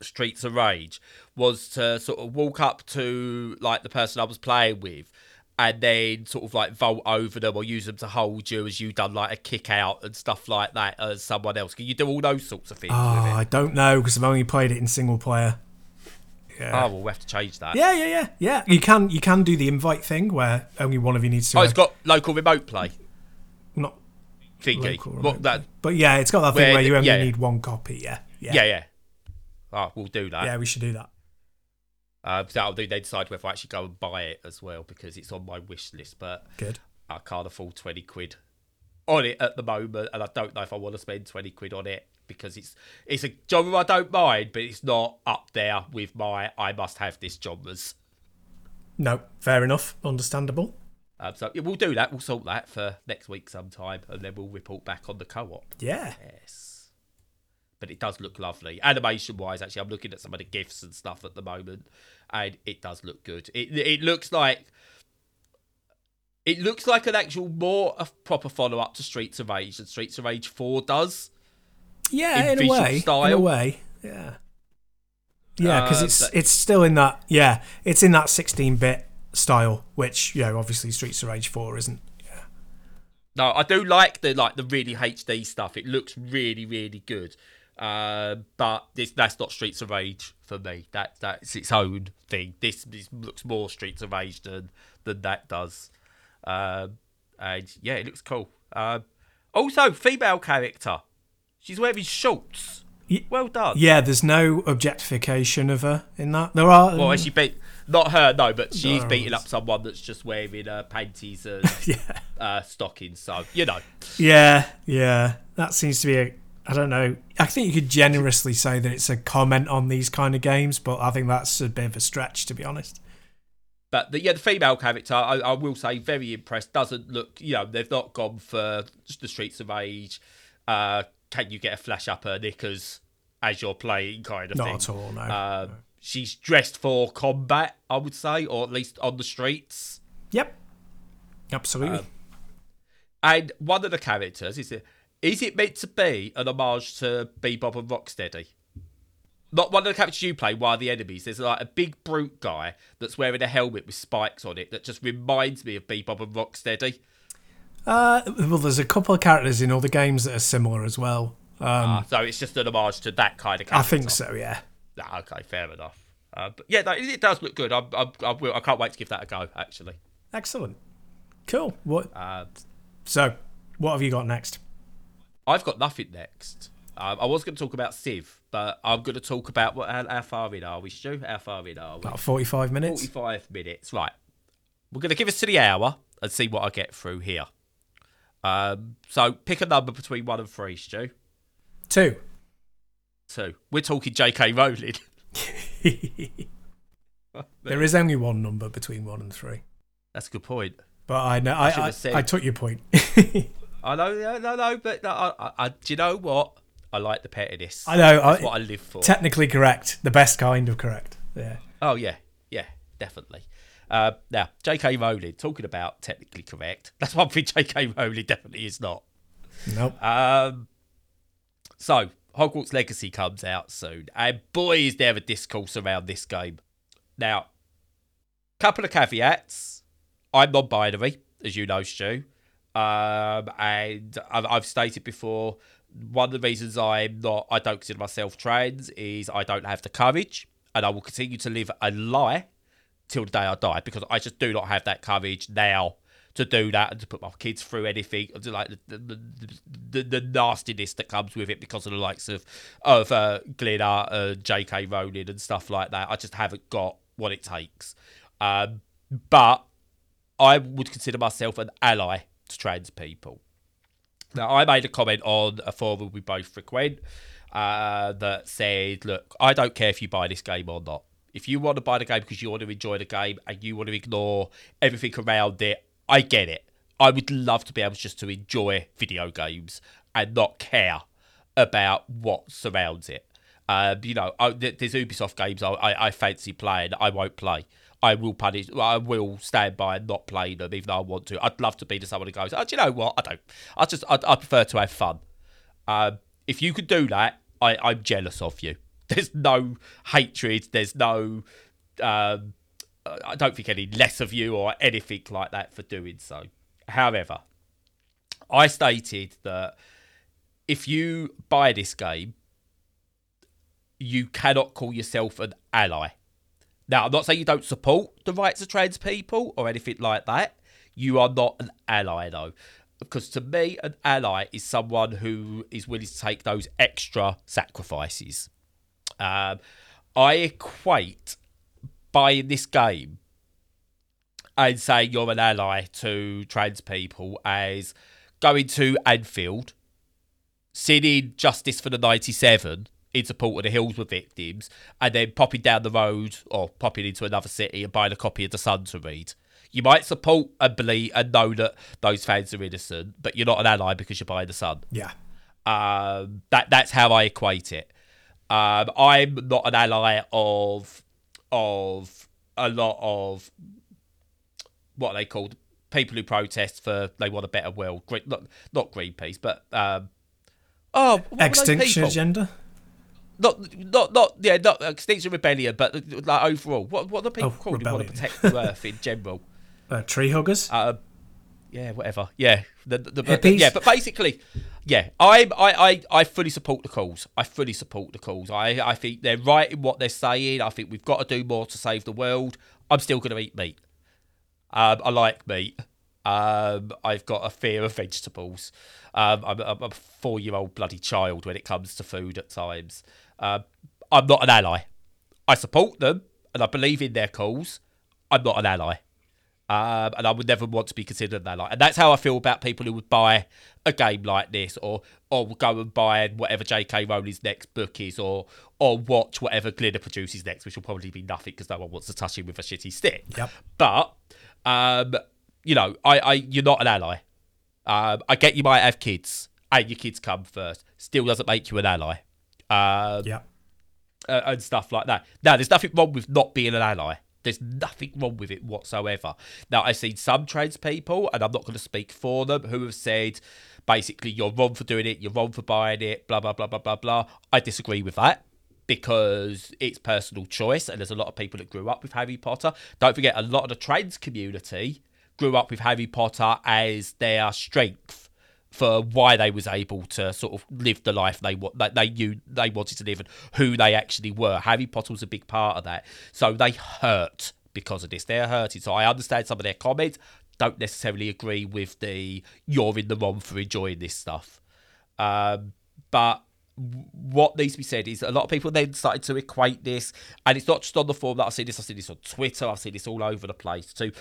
Streets of Rage was to sort of walk up to like the person I was playing with. And then sort of like vault over them or use them to hold you as you done like a kick out and stuff like that as someone else. Can you do all those sorts of things Oh, with it? I don't know because I've only played it in single player. Yeah. Oh, well, we have to change that. Yeah, yeah, yeah, yeah. You can you can do the invite thing where only one of you needs to. Oh, it's got local remote play not thingy. What that? But yeah, it's got that thing Where where, you only yeah. need one copy. Yeah, yeah, Yeah, yeah. Oh, we'll do that. Yeah, we should do that. Uh, that'll do. They decide whether I actually go and buy it as well because it's on my wish list, but Good. I can't afford twenty quid on it at the moment, and I don't know if I want to spend twenty quid on it because it's it's a genre I don't mind, but it's not up there with my I must have this genres. No, fair enough. Understandable. Um, so yeah, we'll do that. We'll sort that for next week sometime, and then we'll report back on the co-op. Yeah. Yes. But it does look lovely. Animation wise, actually, I'm looking at some of the GIFs and stuff at the moment, and it does look good. It it looks like it looks like an actual more a proper follow up to Streets of Rage than Streets of Rage 4 does. Yeah, In in, a way. In a style. way. Yeah. Yeah, because Uh, it's but- it's still in that yeah, it's in that 16-bit style, which you know obviously Streets of Rage 4 isn't. Yeah. No, I do like the like the really HD stuff. It looks really really good. Uh, but this that's not Streets of Rage for me. That that's its own thing. This, this looks more Streets of Rage than than that does. Um, and yeah, it looks cool. Um, also, female character. She's wearing shorts. Well done. Yeah, there's no objectification of her in that. There are Well, she beat not her, no, but she's No. beating up someone that's just wearing uh, panties and yeah. uh, stockings. So you know, Yeah, yeah. That seems to be a. I don't know. I think you could generously say that it's a comment on these kind of games, but I think that's a bit of a stretch, to be honest. But the, yeah, the female character, I, I will say, very impressed. Doesn't look, you know, they've not gone for the Streets of age. Uh, can you get a flash up her knickers as you're playing kind of thing? Not thing? at all, no. Uh, She's dressed for combat, I would say, or at least on the streets. Yep. Absolutely. Um, And one of the characters is it is it meant to be an homage to Bebop and Rocksteady? Not one of the characters you play, one of the enemies. There's like a big brute guy that's wearing a helmet with spikes on it that just reminds me of Bebop and Rocksteady. Uh, well, there's a couple of characters in other games that are similar as well. Um, Ah, so it's just an homage to that kind of character. I think so. Yeah. Ah, okay, fair enough. Uh, but yeah, no, it, it does look good. I, I, I, will, I can't wait to give that a go. Actually, Excellent. Cool. What? uh, So, what have you got next? I've got nothing next. Um, I was going to talk about Civ, but I'm going to talk about what. How, how far in are we, Stu? How far in are we? About 45 minutes. 45 minutes. Right. We're going to give us to the hour and see what I get through here. Um, so pick a number between one and three, Stu. Two. Two. We're talking J.K. Rowling. there is only one number between one and three. That's a good point. But I know I, should I, said- I took your point. I know, no, no, no but no, I, I, I, do you know what? I like the pettiness. I know. That's I, what I live for. technically correct. The best kind of correct. Yeah. Oh yeah, yeah, definitely. Uh, now, J.K. Rowling, talking about technically correct, that's one thing J.K. Rowling definitely is not. Nope. Um, so, Hogwarts Legacy comes out soon, and boy, is there a discourse around this game. Now, couple of caveats. I'm non binary, as you know, Stu. Um, and I've, I've stated before, one of the reasons I'm not, I don't consider myself trans is I don't have the courage, and I will continue to live a lie till the day I die because I just do not have that courage now to do that and to put my kids through anything, like the the, the, the nastiness that comes with it because of the likes of of uh, uh, J.K. Rowling, and stuff like that. I just haven't got what it takes. Um, but I would consider myself an ally to trans people. Now, I made a comment on a forum we both frequent uh, that said, look, I don't care if you buy this game or not. If you want to buy the game because you want to enjoy the game and you want to ignore everything around it, I get it. I would love to be able just to enjoy video games and not care about what surrounds it. Uh, you know, I, there's Ubisoft games I, I, I fancy playing. I won't play. I will punish. I will stand by and not play them, even though I want to. I'd love to be to someone who goes, "Oh, do you know what? I don't. I just. I, I prefer to have fun." Um, if you could do that, I, I'm jealous of you. There's no hatred. There's no. Um, I don't think any less of you or anything like that for doing so. However, I stated that if you buy this game, you cannot call yourself an ally. Now, I'm not saying you don't support the rights of trans people or anything like that. You are not an ally, though. Because to me, an ally is someone who is willing to take those extra sacrifices. Um, I equate buying this game and saying you're an ally to trans people as going to Anfield, singing Justice for the 97 in support of the Hillsborough victims, and then popping down the road or popping into another city and buying a copy of The Sun to read. You might support and believe and know that those fans are innocent, but you're not an ally because you're buying The Sun. Yeah. Um, that that's how I equate it. Um, I'm not an ally of of a lot of what are they called? People who protest for they want a better world. Not not Greenpeace, but um, oh, Extinction Agenda? Not not not yeah not extinction rebellion but like overall. What what are the people Oh, called who want to protect the earth in general? Uh, Tree Huggers. uh, yeah whatever yeah the, the, the- yeah but basically yeah I, I i i fully support the calls i fully support the calls i i think they're right in what they're saying i think we've got to do more to save the world i'm still going to eat meat um i like meat um, I've got a fear of vegetables. Um, I'm, I'm a four-year-old bloody child when it comes to food at times. Um, I'm not an ally. I support them and I believe in their cause. I'm not an ally. Um, and I would never want to be considered that. ally. And that's how I feel about people who would buy a game like this or or go and buy whatever J.K. Rowling's next book is or or watch whatever Glitter produces next, which will probably be nothing because no one wants to touch him with a shitty stick. Yep. But, um, you know, I, I you're not an ally. Um, I get you might have kids and your kids come first. Still doesn't make you an ally. Um, Yeah. uh, and stuff like that. Now, there's nothing wrong with not being an ally. There's nothing wrong with it whatsoever. Now, I've seen some tradespeople, and I'm not going to speak for them, who have said basically you're wrong for doing it, you're wrong for buying it, blah, blah, blah, blah, blah, blah. I disagree with that because it's personal choice, and there's a lot of people that grew up with Harry Potter. Don't forget, a lot of the trans community grew up with Harry Potter as their strength for why they was able to sort of live the life they that they knew they wanted to live and who they actually were. Harry Potter was a big part of that. So they hurt because of this. They're hurting. So I understand some of their comments. Don't necessarily agree with the you're in the wrong for enjoying this stuff. Um, but what needs to be said is a lot of people then started to equate this, and it's not just on the forum that I've seen this. I've seen this on Twitter. I've seen this all over the place. To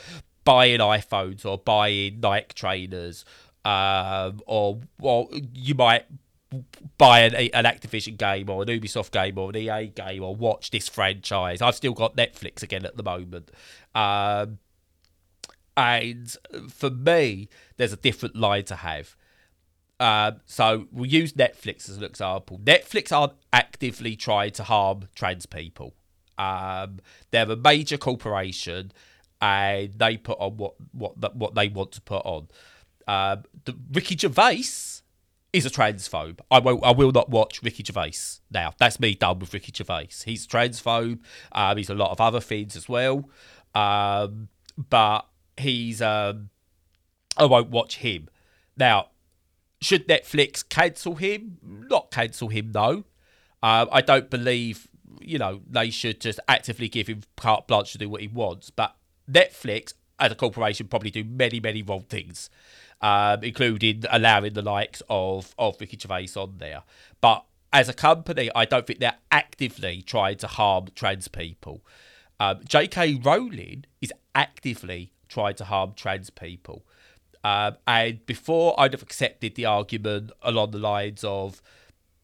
buying iPhones or buying Nike trainers, um, or well, you might buy an, an Activision game or an Ubisoft game or an EA game or watch this franchise. I've still got Netflix again at the moment. Um, and for me, there's a different line to have. Um, so we'll use Netflix as an example. Netflix aren't actively trying to harm trans people. Um, they're a major corporation, and they put on what what what they want to put on. Um, the, Ricky Gervais is a transphobe. I won't. I will not watch Ricky Gervais now. That's me done with Ricky Gervais. He's transphobe. Um, he's a lot of other things as well. Um, but he's. Um, I won't watch him now. Should Netflix cancel him? Not cancel him, though. Um, I don't believe you know they should just actively give him carte blanche to do what he wants. But Netflix, as a corporation, probably do many, many wrong things um, including allowing the likes of, of Ricky Gervais on there. But as a company, I don't think they're actively trying to harm trans people. Um, J.K. Rowling is actively trying to harm trans people. Um, and before I'd have accepted the argument along the lines of,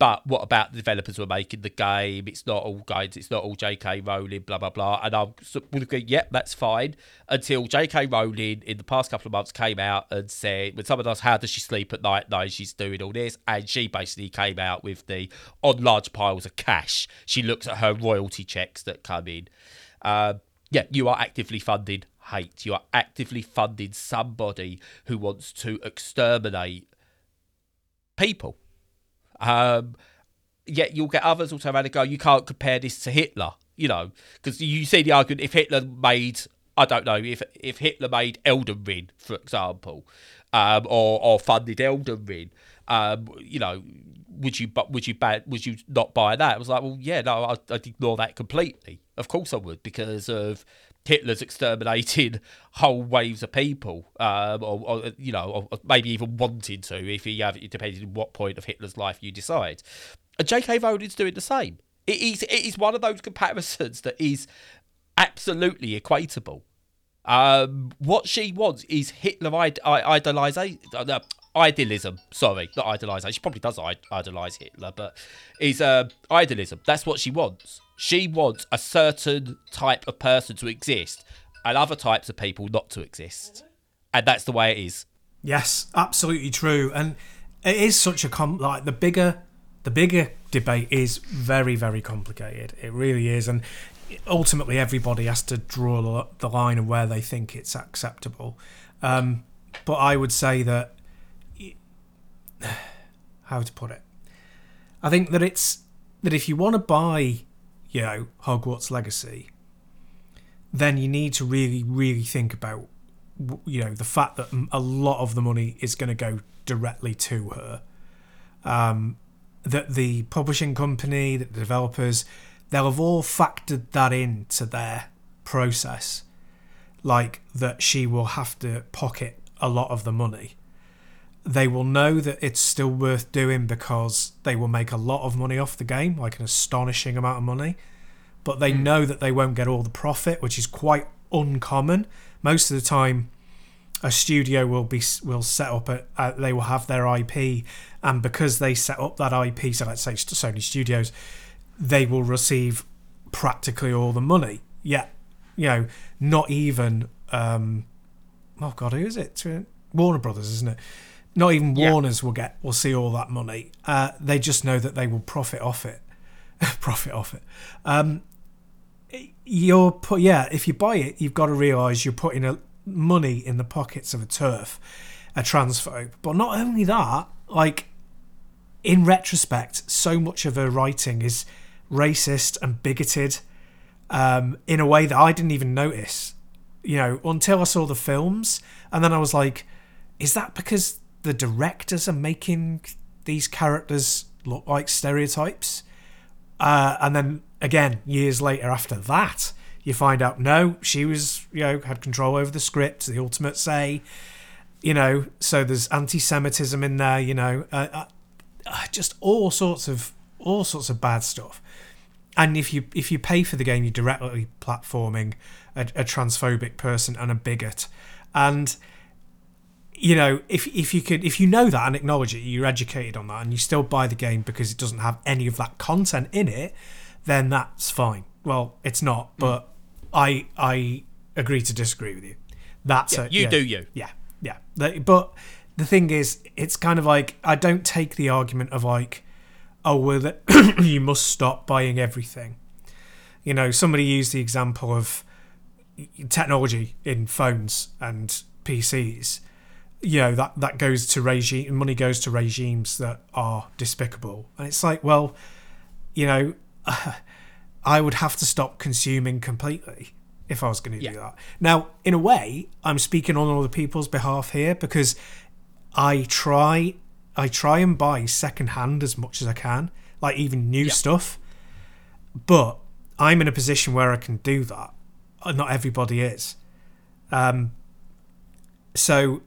but what about the developers who are making the game? It's not all guides. It's not all J.K. Rowling, blah blah blah. And I would agree, yep, that's fine. Until J.K. Rowling in the past couple of months came out and said, when someone asks how does she sleep at night, no, she's doing all this, and she basically came out with the on large piles of cash. She looks at her royalty checks that come in. Uh, yeah, you are actively funding hate. You are actively funding somebody who wants to exterminate people um, yet you'll get others also around and go, you can't compare this to Hitler, you know, because you see the argument if Hitler made, I don't know, if if Hitler made Elden Ring, for example, um, or or funded Elden Ring, um, you know, would you but would you buy, would you not buy that? I was like, well, yeah, no, I, I'd ignore that completely. Of course I would because of Hitler's exterminated whole waves of people, um, or, or, you know, or maybe even wanted to, if he have, it on what point of Hitler's life you decide. And J.K. Rowling's doing the same. It is, it is one of those comparisons that is absolutely equatable. Um, what she wants is Hitler idolization, uh, idealism. Sorry, not idolization. She probably does idolize Hitler, but is uh, idealism. That's what she wants. She wants a certain type of person to exist and other types of people not to exist. And that's the way it is. Yes, absolutely true. And it is such a com like the bigger the bigger debate is very very complicated. It really is and ultimately everybody has to draw the line of where they think it's acceptable. Um, but I would say that how to put it? I think that it's that if you want to buy you know, Hogwarts Legacy, then you need to really, really think about, you know, the fact that a lot of the money is going to go directly to her. Um, that the publishing company, that the developers, they'll have all factored that into their process. Like that she will have to pocket a lot of the money. They will know that it's still worth doing because they will make a lot of money off the game, like an astonishing amount of money. But they mm. know that they won't get all the profit, which is quite uncommon. Most of the time, a studio will be will set up a, uh, they will have their IP, and because they set up that IP, so let's say Sony Studios, they will receive practically all the money. Yeah, you know, not even um, oh god, who is it? Warner Brothers, isn't it? Not even yeah. Warner's will get will see all that money. Uh, they just know that they will profit off it. profit off it. Um, you're put yeah. If you buy it, you've got to realise you're putting a, money in the pockets of a TERF, a transphobe. But not only that, like in retrospect, so much of her writing is racist and bigoted um, in a way that I didn't even notice. You know, until I saw the films, and then I was like, is that because the directors are making these characters look like stereotypes. Uh, and then again, years later after that, you find out no, she was, you know, had control over the script, the ultimate say, you know, so there's anti Semitism in there, you know, uh, uh, uh, just all sorts of all sorts of bad stuff. And if you if you pay for the game, you're directly platforming a, a transphobic person and a bigot. And you know, if if you could if you know that and acknowledge it, you're educated on that, and you still buy the game because it doesn't have any of that content in it, then that's fine. Well, it's not, hmm. but mm. I I agree to disagree with you. That's yeah, a, you yeah, do you. Yeah, yeah. But the thing is, it's kind of like I don't take the argument of like, oh well, you must stop buying everything. You know, somebody used the example of technology in phones and PCs, you know that that goes to regime money goes to regimes that are despicable, and it's like, well, you know, I would have to stop consuming completely if I was going to Yeah. do that. Now, in a way, I'm speaking on other people's behalf here because I try I try and buy secondhand as much as I can, like even new stuff. But I'm in a position where I can do that. Not everybody is. Um, so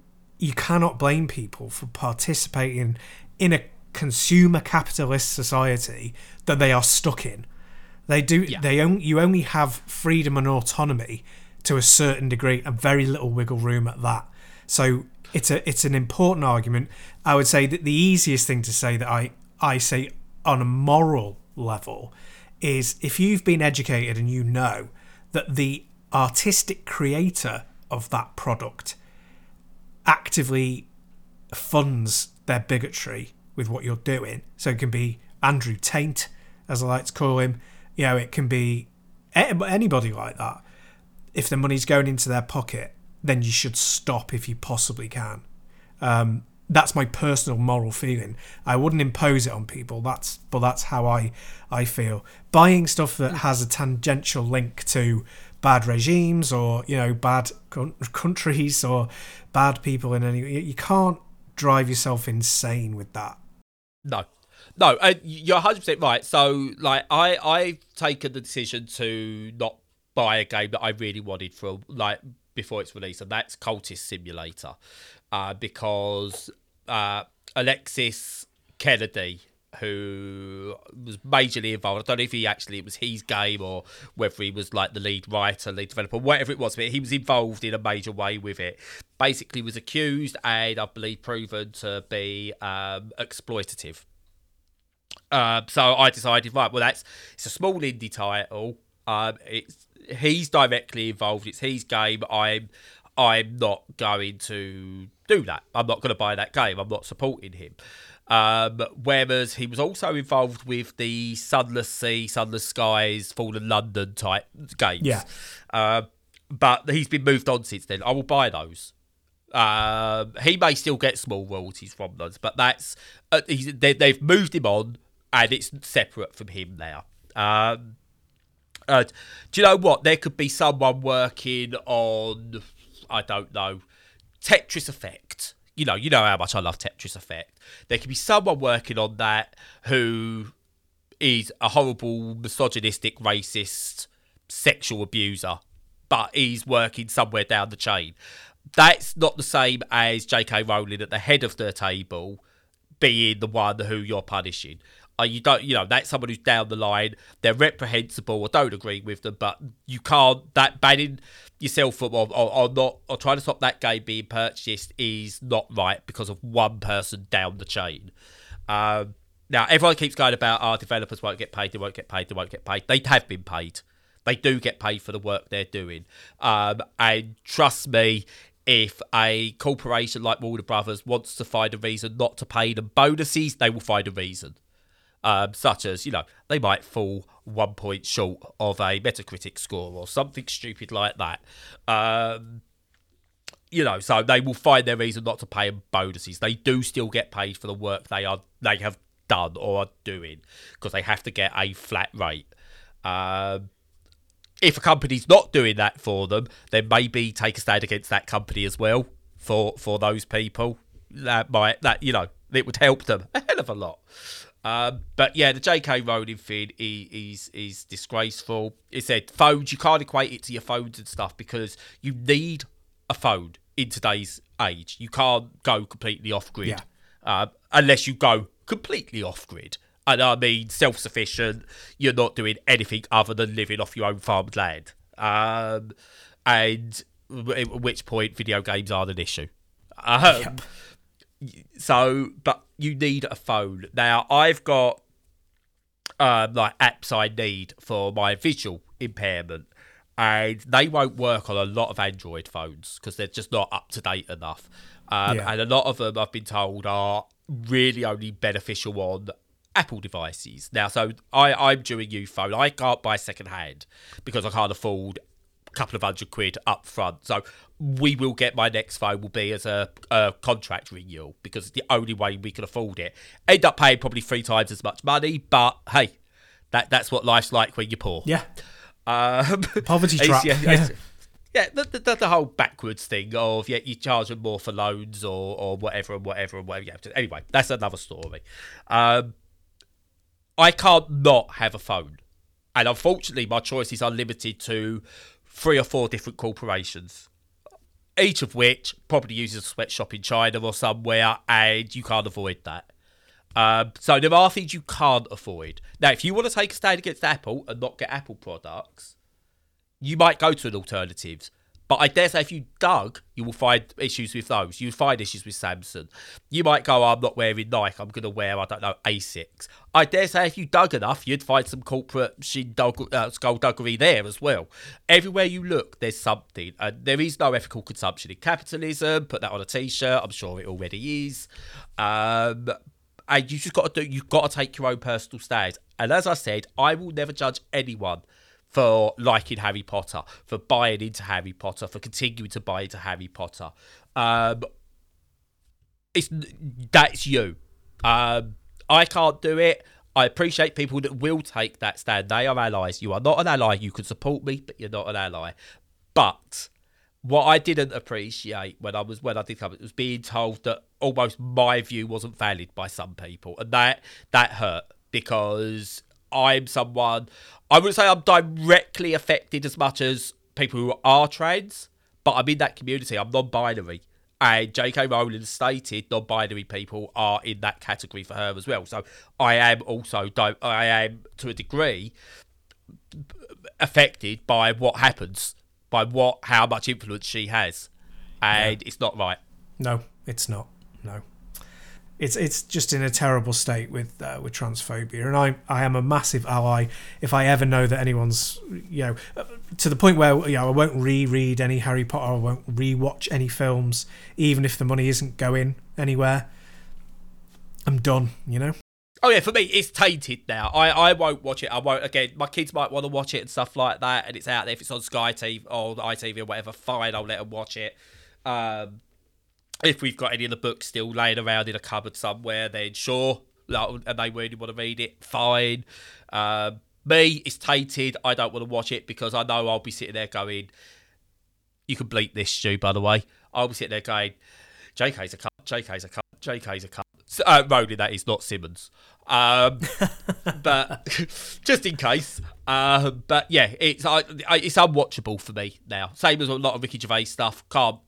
you cannot blame people for participating in a consumer capitalist society that they are stuck in. They do. Yeah. They only you only have freedom and autonomy to a certain degree, and very little wiggle room at that. So it's a it's an important argument. I would say that the easiest thing to say that I I say on a moral level is if you've been educated and you know that the artistic creator of that product actively funds their bigotry with what you're doing. So it can be Andrew Taint, as I like to call him. You know, it can be anybody like that. If the money's going into their pocket, then you should stop if you possibly can. Um, that's my personal moral feeling. I wouldn't impose it on people. That's but that's how I I feel. Buying stuff that has a tangential link to bad regimes or you know bad coun- countries or bad people in any you can't drive yourself insane with that. No, no, uh, you're 100 percent right. So, like, I I've taken the decision to not buy a game that I really wanted for like before its release, and that's Cultist Simulator, uh, because uh, Alexis Kennedy. Who was majorly involved? I don't know if he actually it was his game or whether he was like the lead writer, lead developer, whatever it was. But he was involved in a major way with it. Basically, was accused and I believe proven to be um, exploitative. Um, so I decided, right, well, that's it's a small indie title. Um, it's he's directly involved. It's his game. I'm I'm not going to do that. I'm not going to buy that game. I'm not supporting him. Um, whereas he was also involved with the Sunless Sea, Sunless Skies, Fallen London type games. Yeah. Uh, but he's been moved on since then. I will buy those. Um, he may still get small royalties from those, but that's uh, he's, they, they've moved him on, and it's separate from him now. Um, uh, do you know what? There could be someone working on, I don't know, Tetris Effect. You know, you know how much I love Tetris Effect. There could be someone working on that who is a horrible, misogynistic, racist, sexual abuser, but he's working somewhere down the chain. That's not the same as J.K. Rowling at the head of the table being the one who you're punishing. Uh, you don't, you know, that's someone who's down the line. They're reprehensible. I don't agree with them, but you can't. That banning yourself from or, or, or not or trying to stop that game being purchased is not right because of one person down the chain. Um, now everyone keeps going about our developers won't get paid. They won't get paid. They won't get paid. They have been paid. They do get paid for the work they're doing. Um, and trust me, if a corporation like Warner Brothers wants to find a reason not to pay them bonuses, they will find a reason. Um, such as, you know, they might fall one point short of a Metacritic score or something stupid like that. Um, you know, so they will find their reason not to pay them bonuses. They do still get paid for the work they are they have done or are doing because they have to get a flat rate. Um, if a company's not doing that for them, then maybe take a stand against that company as well for for those people. That might that you know it would help them a hell of a lot. Um, but yeah, the J.K. Rowling thing is, is is disgraceful. It said phones you can't equate it to your phones and stuff because you need a phone in today's age. You can't go completely off grid Yeah. uh, unless you go completely off grid. And I mean, self sufficient, you're not doing anything other than living off your own farmed land. Um, and at which point, video games aren't an issue. Um, So, but you need a phone. Now, I've got um, like apps I need for my visual impairment, and they won't work on a lot of Android phones because they're just not up to date enough. Um, Yeah. And a lot of them, I've been told, are really only beneficial on Apple devices. Now, so I, I'm doing you phone. I can't buy second hand because I can't afford couple of hundred quid up front. So we will get my next phone will be as a, a contract renewal because it's the only way we can afford it. End up paying probably three times as much money, but hey, that that's what life's like when you're poor. Yeah. Um, Poverty trap. Yeah, Yeah. yeah, the, the, the whole backwards thing of yeah, you charge them more for loans or, or whatever and whatever and whatever you have to. Anyway, that's another story. Um, I can't not have a phone, and unfortunately, my choices are limited to three or four different corporations, each of which probably uses a sweatshop in China or somewhere, and you can't avoid that. Um, so there are things you can't avoid. Now, if you want to take a stand against Apple and not get Apple products, you might go to an alternatives. But I dare say if you dug, you will find issues with those. You'll find issues with Samsung. You might go, I'm not wearing Nike, I'm going to wear, I don't know, Asics. I dare say if you dug enough, you'd find some corporate shindig- uh, skullduggery there as well. Everywhere you look, there's something. And there is no ethical consumption in capitalism. Put that on a t shirt. I'm sure it already is. Um, and you just got to do, you've got to take your own personal stance. And as I said, I will never judge anyone for liking Harry Potter, for buying into Harry Potter, for continuing to buy into Harry Potter. Um, it's that's you. Um, I can't do it. I appreciate people that will take that stand. They are allies. You are not an ally. You can support me, but you're not an ally. But what I didn't appreciate when I was when I did come, was being told that almost my view wasn't valid by some people, and that that hurt because I'm someone I wouldn't say I'm directly affected as much as people who are trans, but I'm in that community. I'm non-binary. And J.K. Rowling stated non-binary people are in that category for her as well. So I am also, I am to a degree affected by what happens, by what, how much influence she has, and it's not right. No, it's not. No, it's it's just in a terrible state with uh, with transphobia, and I I am a massive ally. If I ever know that anyone's you know uh, to the point where you know I won't reread any Harry Potter, I won't rewatch any films, even if the money isn't going anywhere. I'm done. You know. Oh yeah, for me it's tainted now. I, I won't watch it. I won't again. My kids might want to watch it and stuff like that, and it's out there. If it's on Sky TV or ITV or whatever, fine. I'll let them watch it. Um, if we've got any of the books still laying around in a cupboard somewhere, then sure. like, And they really want to read it, fine. Um, me, it's tainted. I don't want to watch it because I know I'll be sitting there going, "You can bleep this, Stu." By the way, I'll be sitting there going, "JK's a cut. JK's a cut. JK's a cut." Uh, Rowling, that is not Simmons. Um, but just in case. Um, but yeah, it's I, I, it's unwatchable for me now. Same as a lot of Ricky Gervais stuff. Can't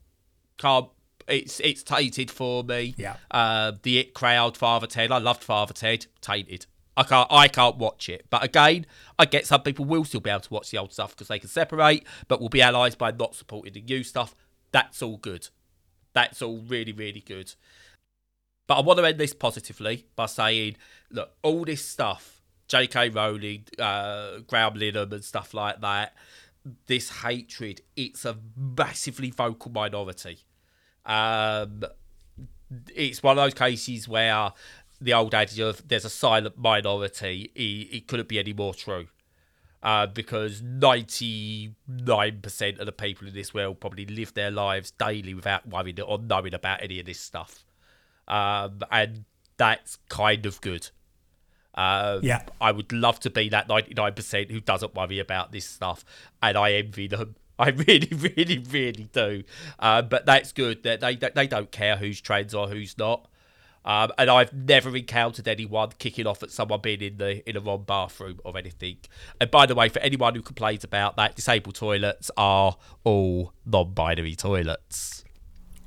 can't. It's it's tainted for me. Yeah. Uh, the It crowd, Father Ted. I loved Father Ted. Tainted. I can't I can't watch it. But again, I get some people will still be able to watch the old stuff because they can separate, but will be allies by not supporting the new stuff. That's all good. That's all really really good. But I want to end this positively by saying, look, all this stuff, J.K. Rowling, uh, Graham Linehan, and stuff like that, this hatred, it's a massively vocal minority. Um, it's one of those cases where the old adage of there's a silent minority, it, it couldn't be any more true. Uh, because 99% of the people in this world probably live their lives daily without worrying or knowing about any of this stuff um, and that's kind of good. Um, Yeah. I would love to be that 99% who doesn't worry about this stuff, and I envy them. I really, really, really do. Um, but that's good that they, they they don't care who's trans or who's not. Um, and I've never encountered anyone kicking off at someone being in the in a wrong bathroom or anything. And by the way, for anyone who complains about that, disabled toilets are all non-binary toilets.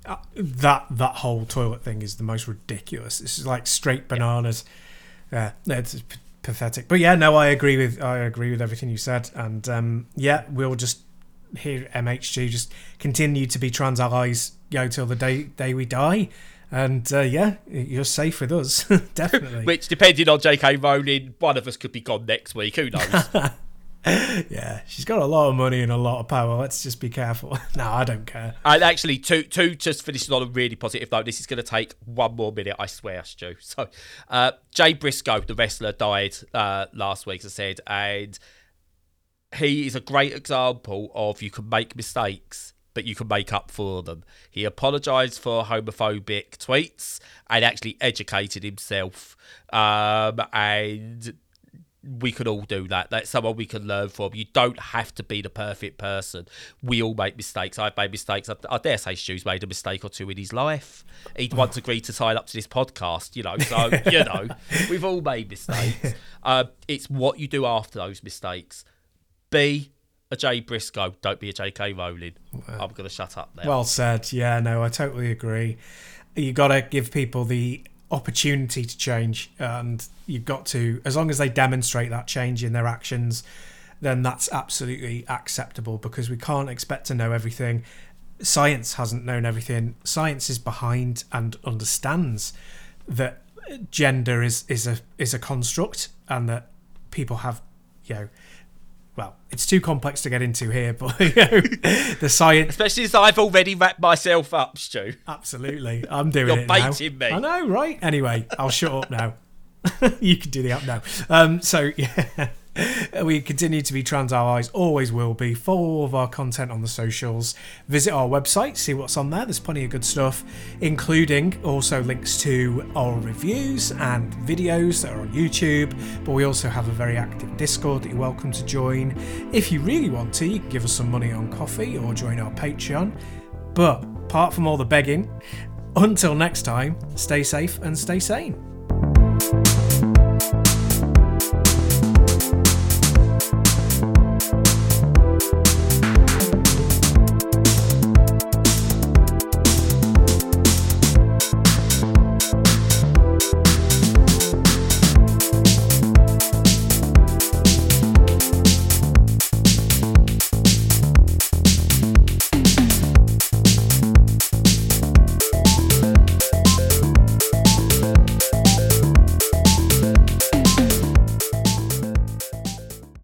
Uh, that that whole toilet thing is the most ridiculous. This is like straight bananas. Yeah, it's p- pathetic. But yeah, no, I agree with I agree with everything you said, and um, yeah, we'll just here at MHG just continue to be trans allies, you know, till the day day we die. And uh, yeah, you're safe with us, definitely. Which, depending on J.K. Rowling, one of us could be gone next week. Who knows? yeah, she's got a lot of money and a lot of power. Let's just be careful. no, I don't care. and actually, two, two, just finishing on a really positive note. This is going to take one more minute, I swear, Stu. So, uh, Jay Briscoe, the wrestler, died uh, last week, as I said, and he is a great example of you can make mistakes, but you can make up for them. He apologised for homophobic tweets and actually educated himself. Um, and we can all do that. That's someone we can learn from. You don't have to be the perfect person. We all make mistakes. I've made mistakes. I, I dare say Stu's made a mistake or two in his life. He'd once agreed to sign up to this podcast, you know. So, you know, we've all made mistakes. Uh, it's what you do after those mistakes. Be a Jay Briscoe. Don't be a J.K. Rowling. I'm going to shut up there. Well said. Yeah, no, I totally agree. You got to give people the opportunity to change, and you've got to, as long as they demonstrate that change in their actions, then that's absolutely acceptable because we can't expect to know everything. Science hasn't known everything. Science is behind and understands that gender is is a is a construct and that people have you know well, it's too complex to get into here, but you know, the science. Especially as I've already wrapped myself up, Stu. Absolutely, I'm doing You're it baiting now. me. I know, right? Anyway, I'll shut up now. you can do the up now. Um, so yeah. We continue to be trans allies, always will be. Follow all of our content on the socials. Visit our website, see what's on there. There's plenty of good stuff, including also links to our reviews and videos that are on YouTube. But we also have a very active Discord that you're welcome to join. If you really want to, you can give us some money on Ko-fi or join our Patreon. But apart from all the begging, until next time, stay safe and stay sane.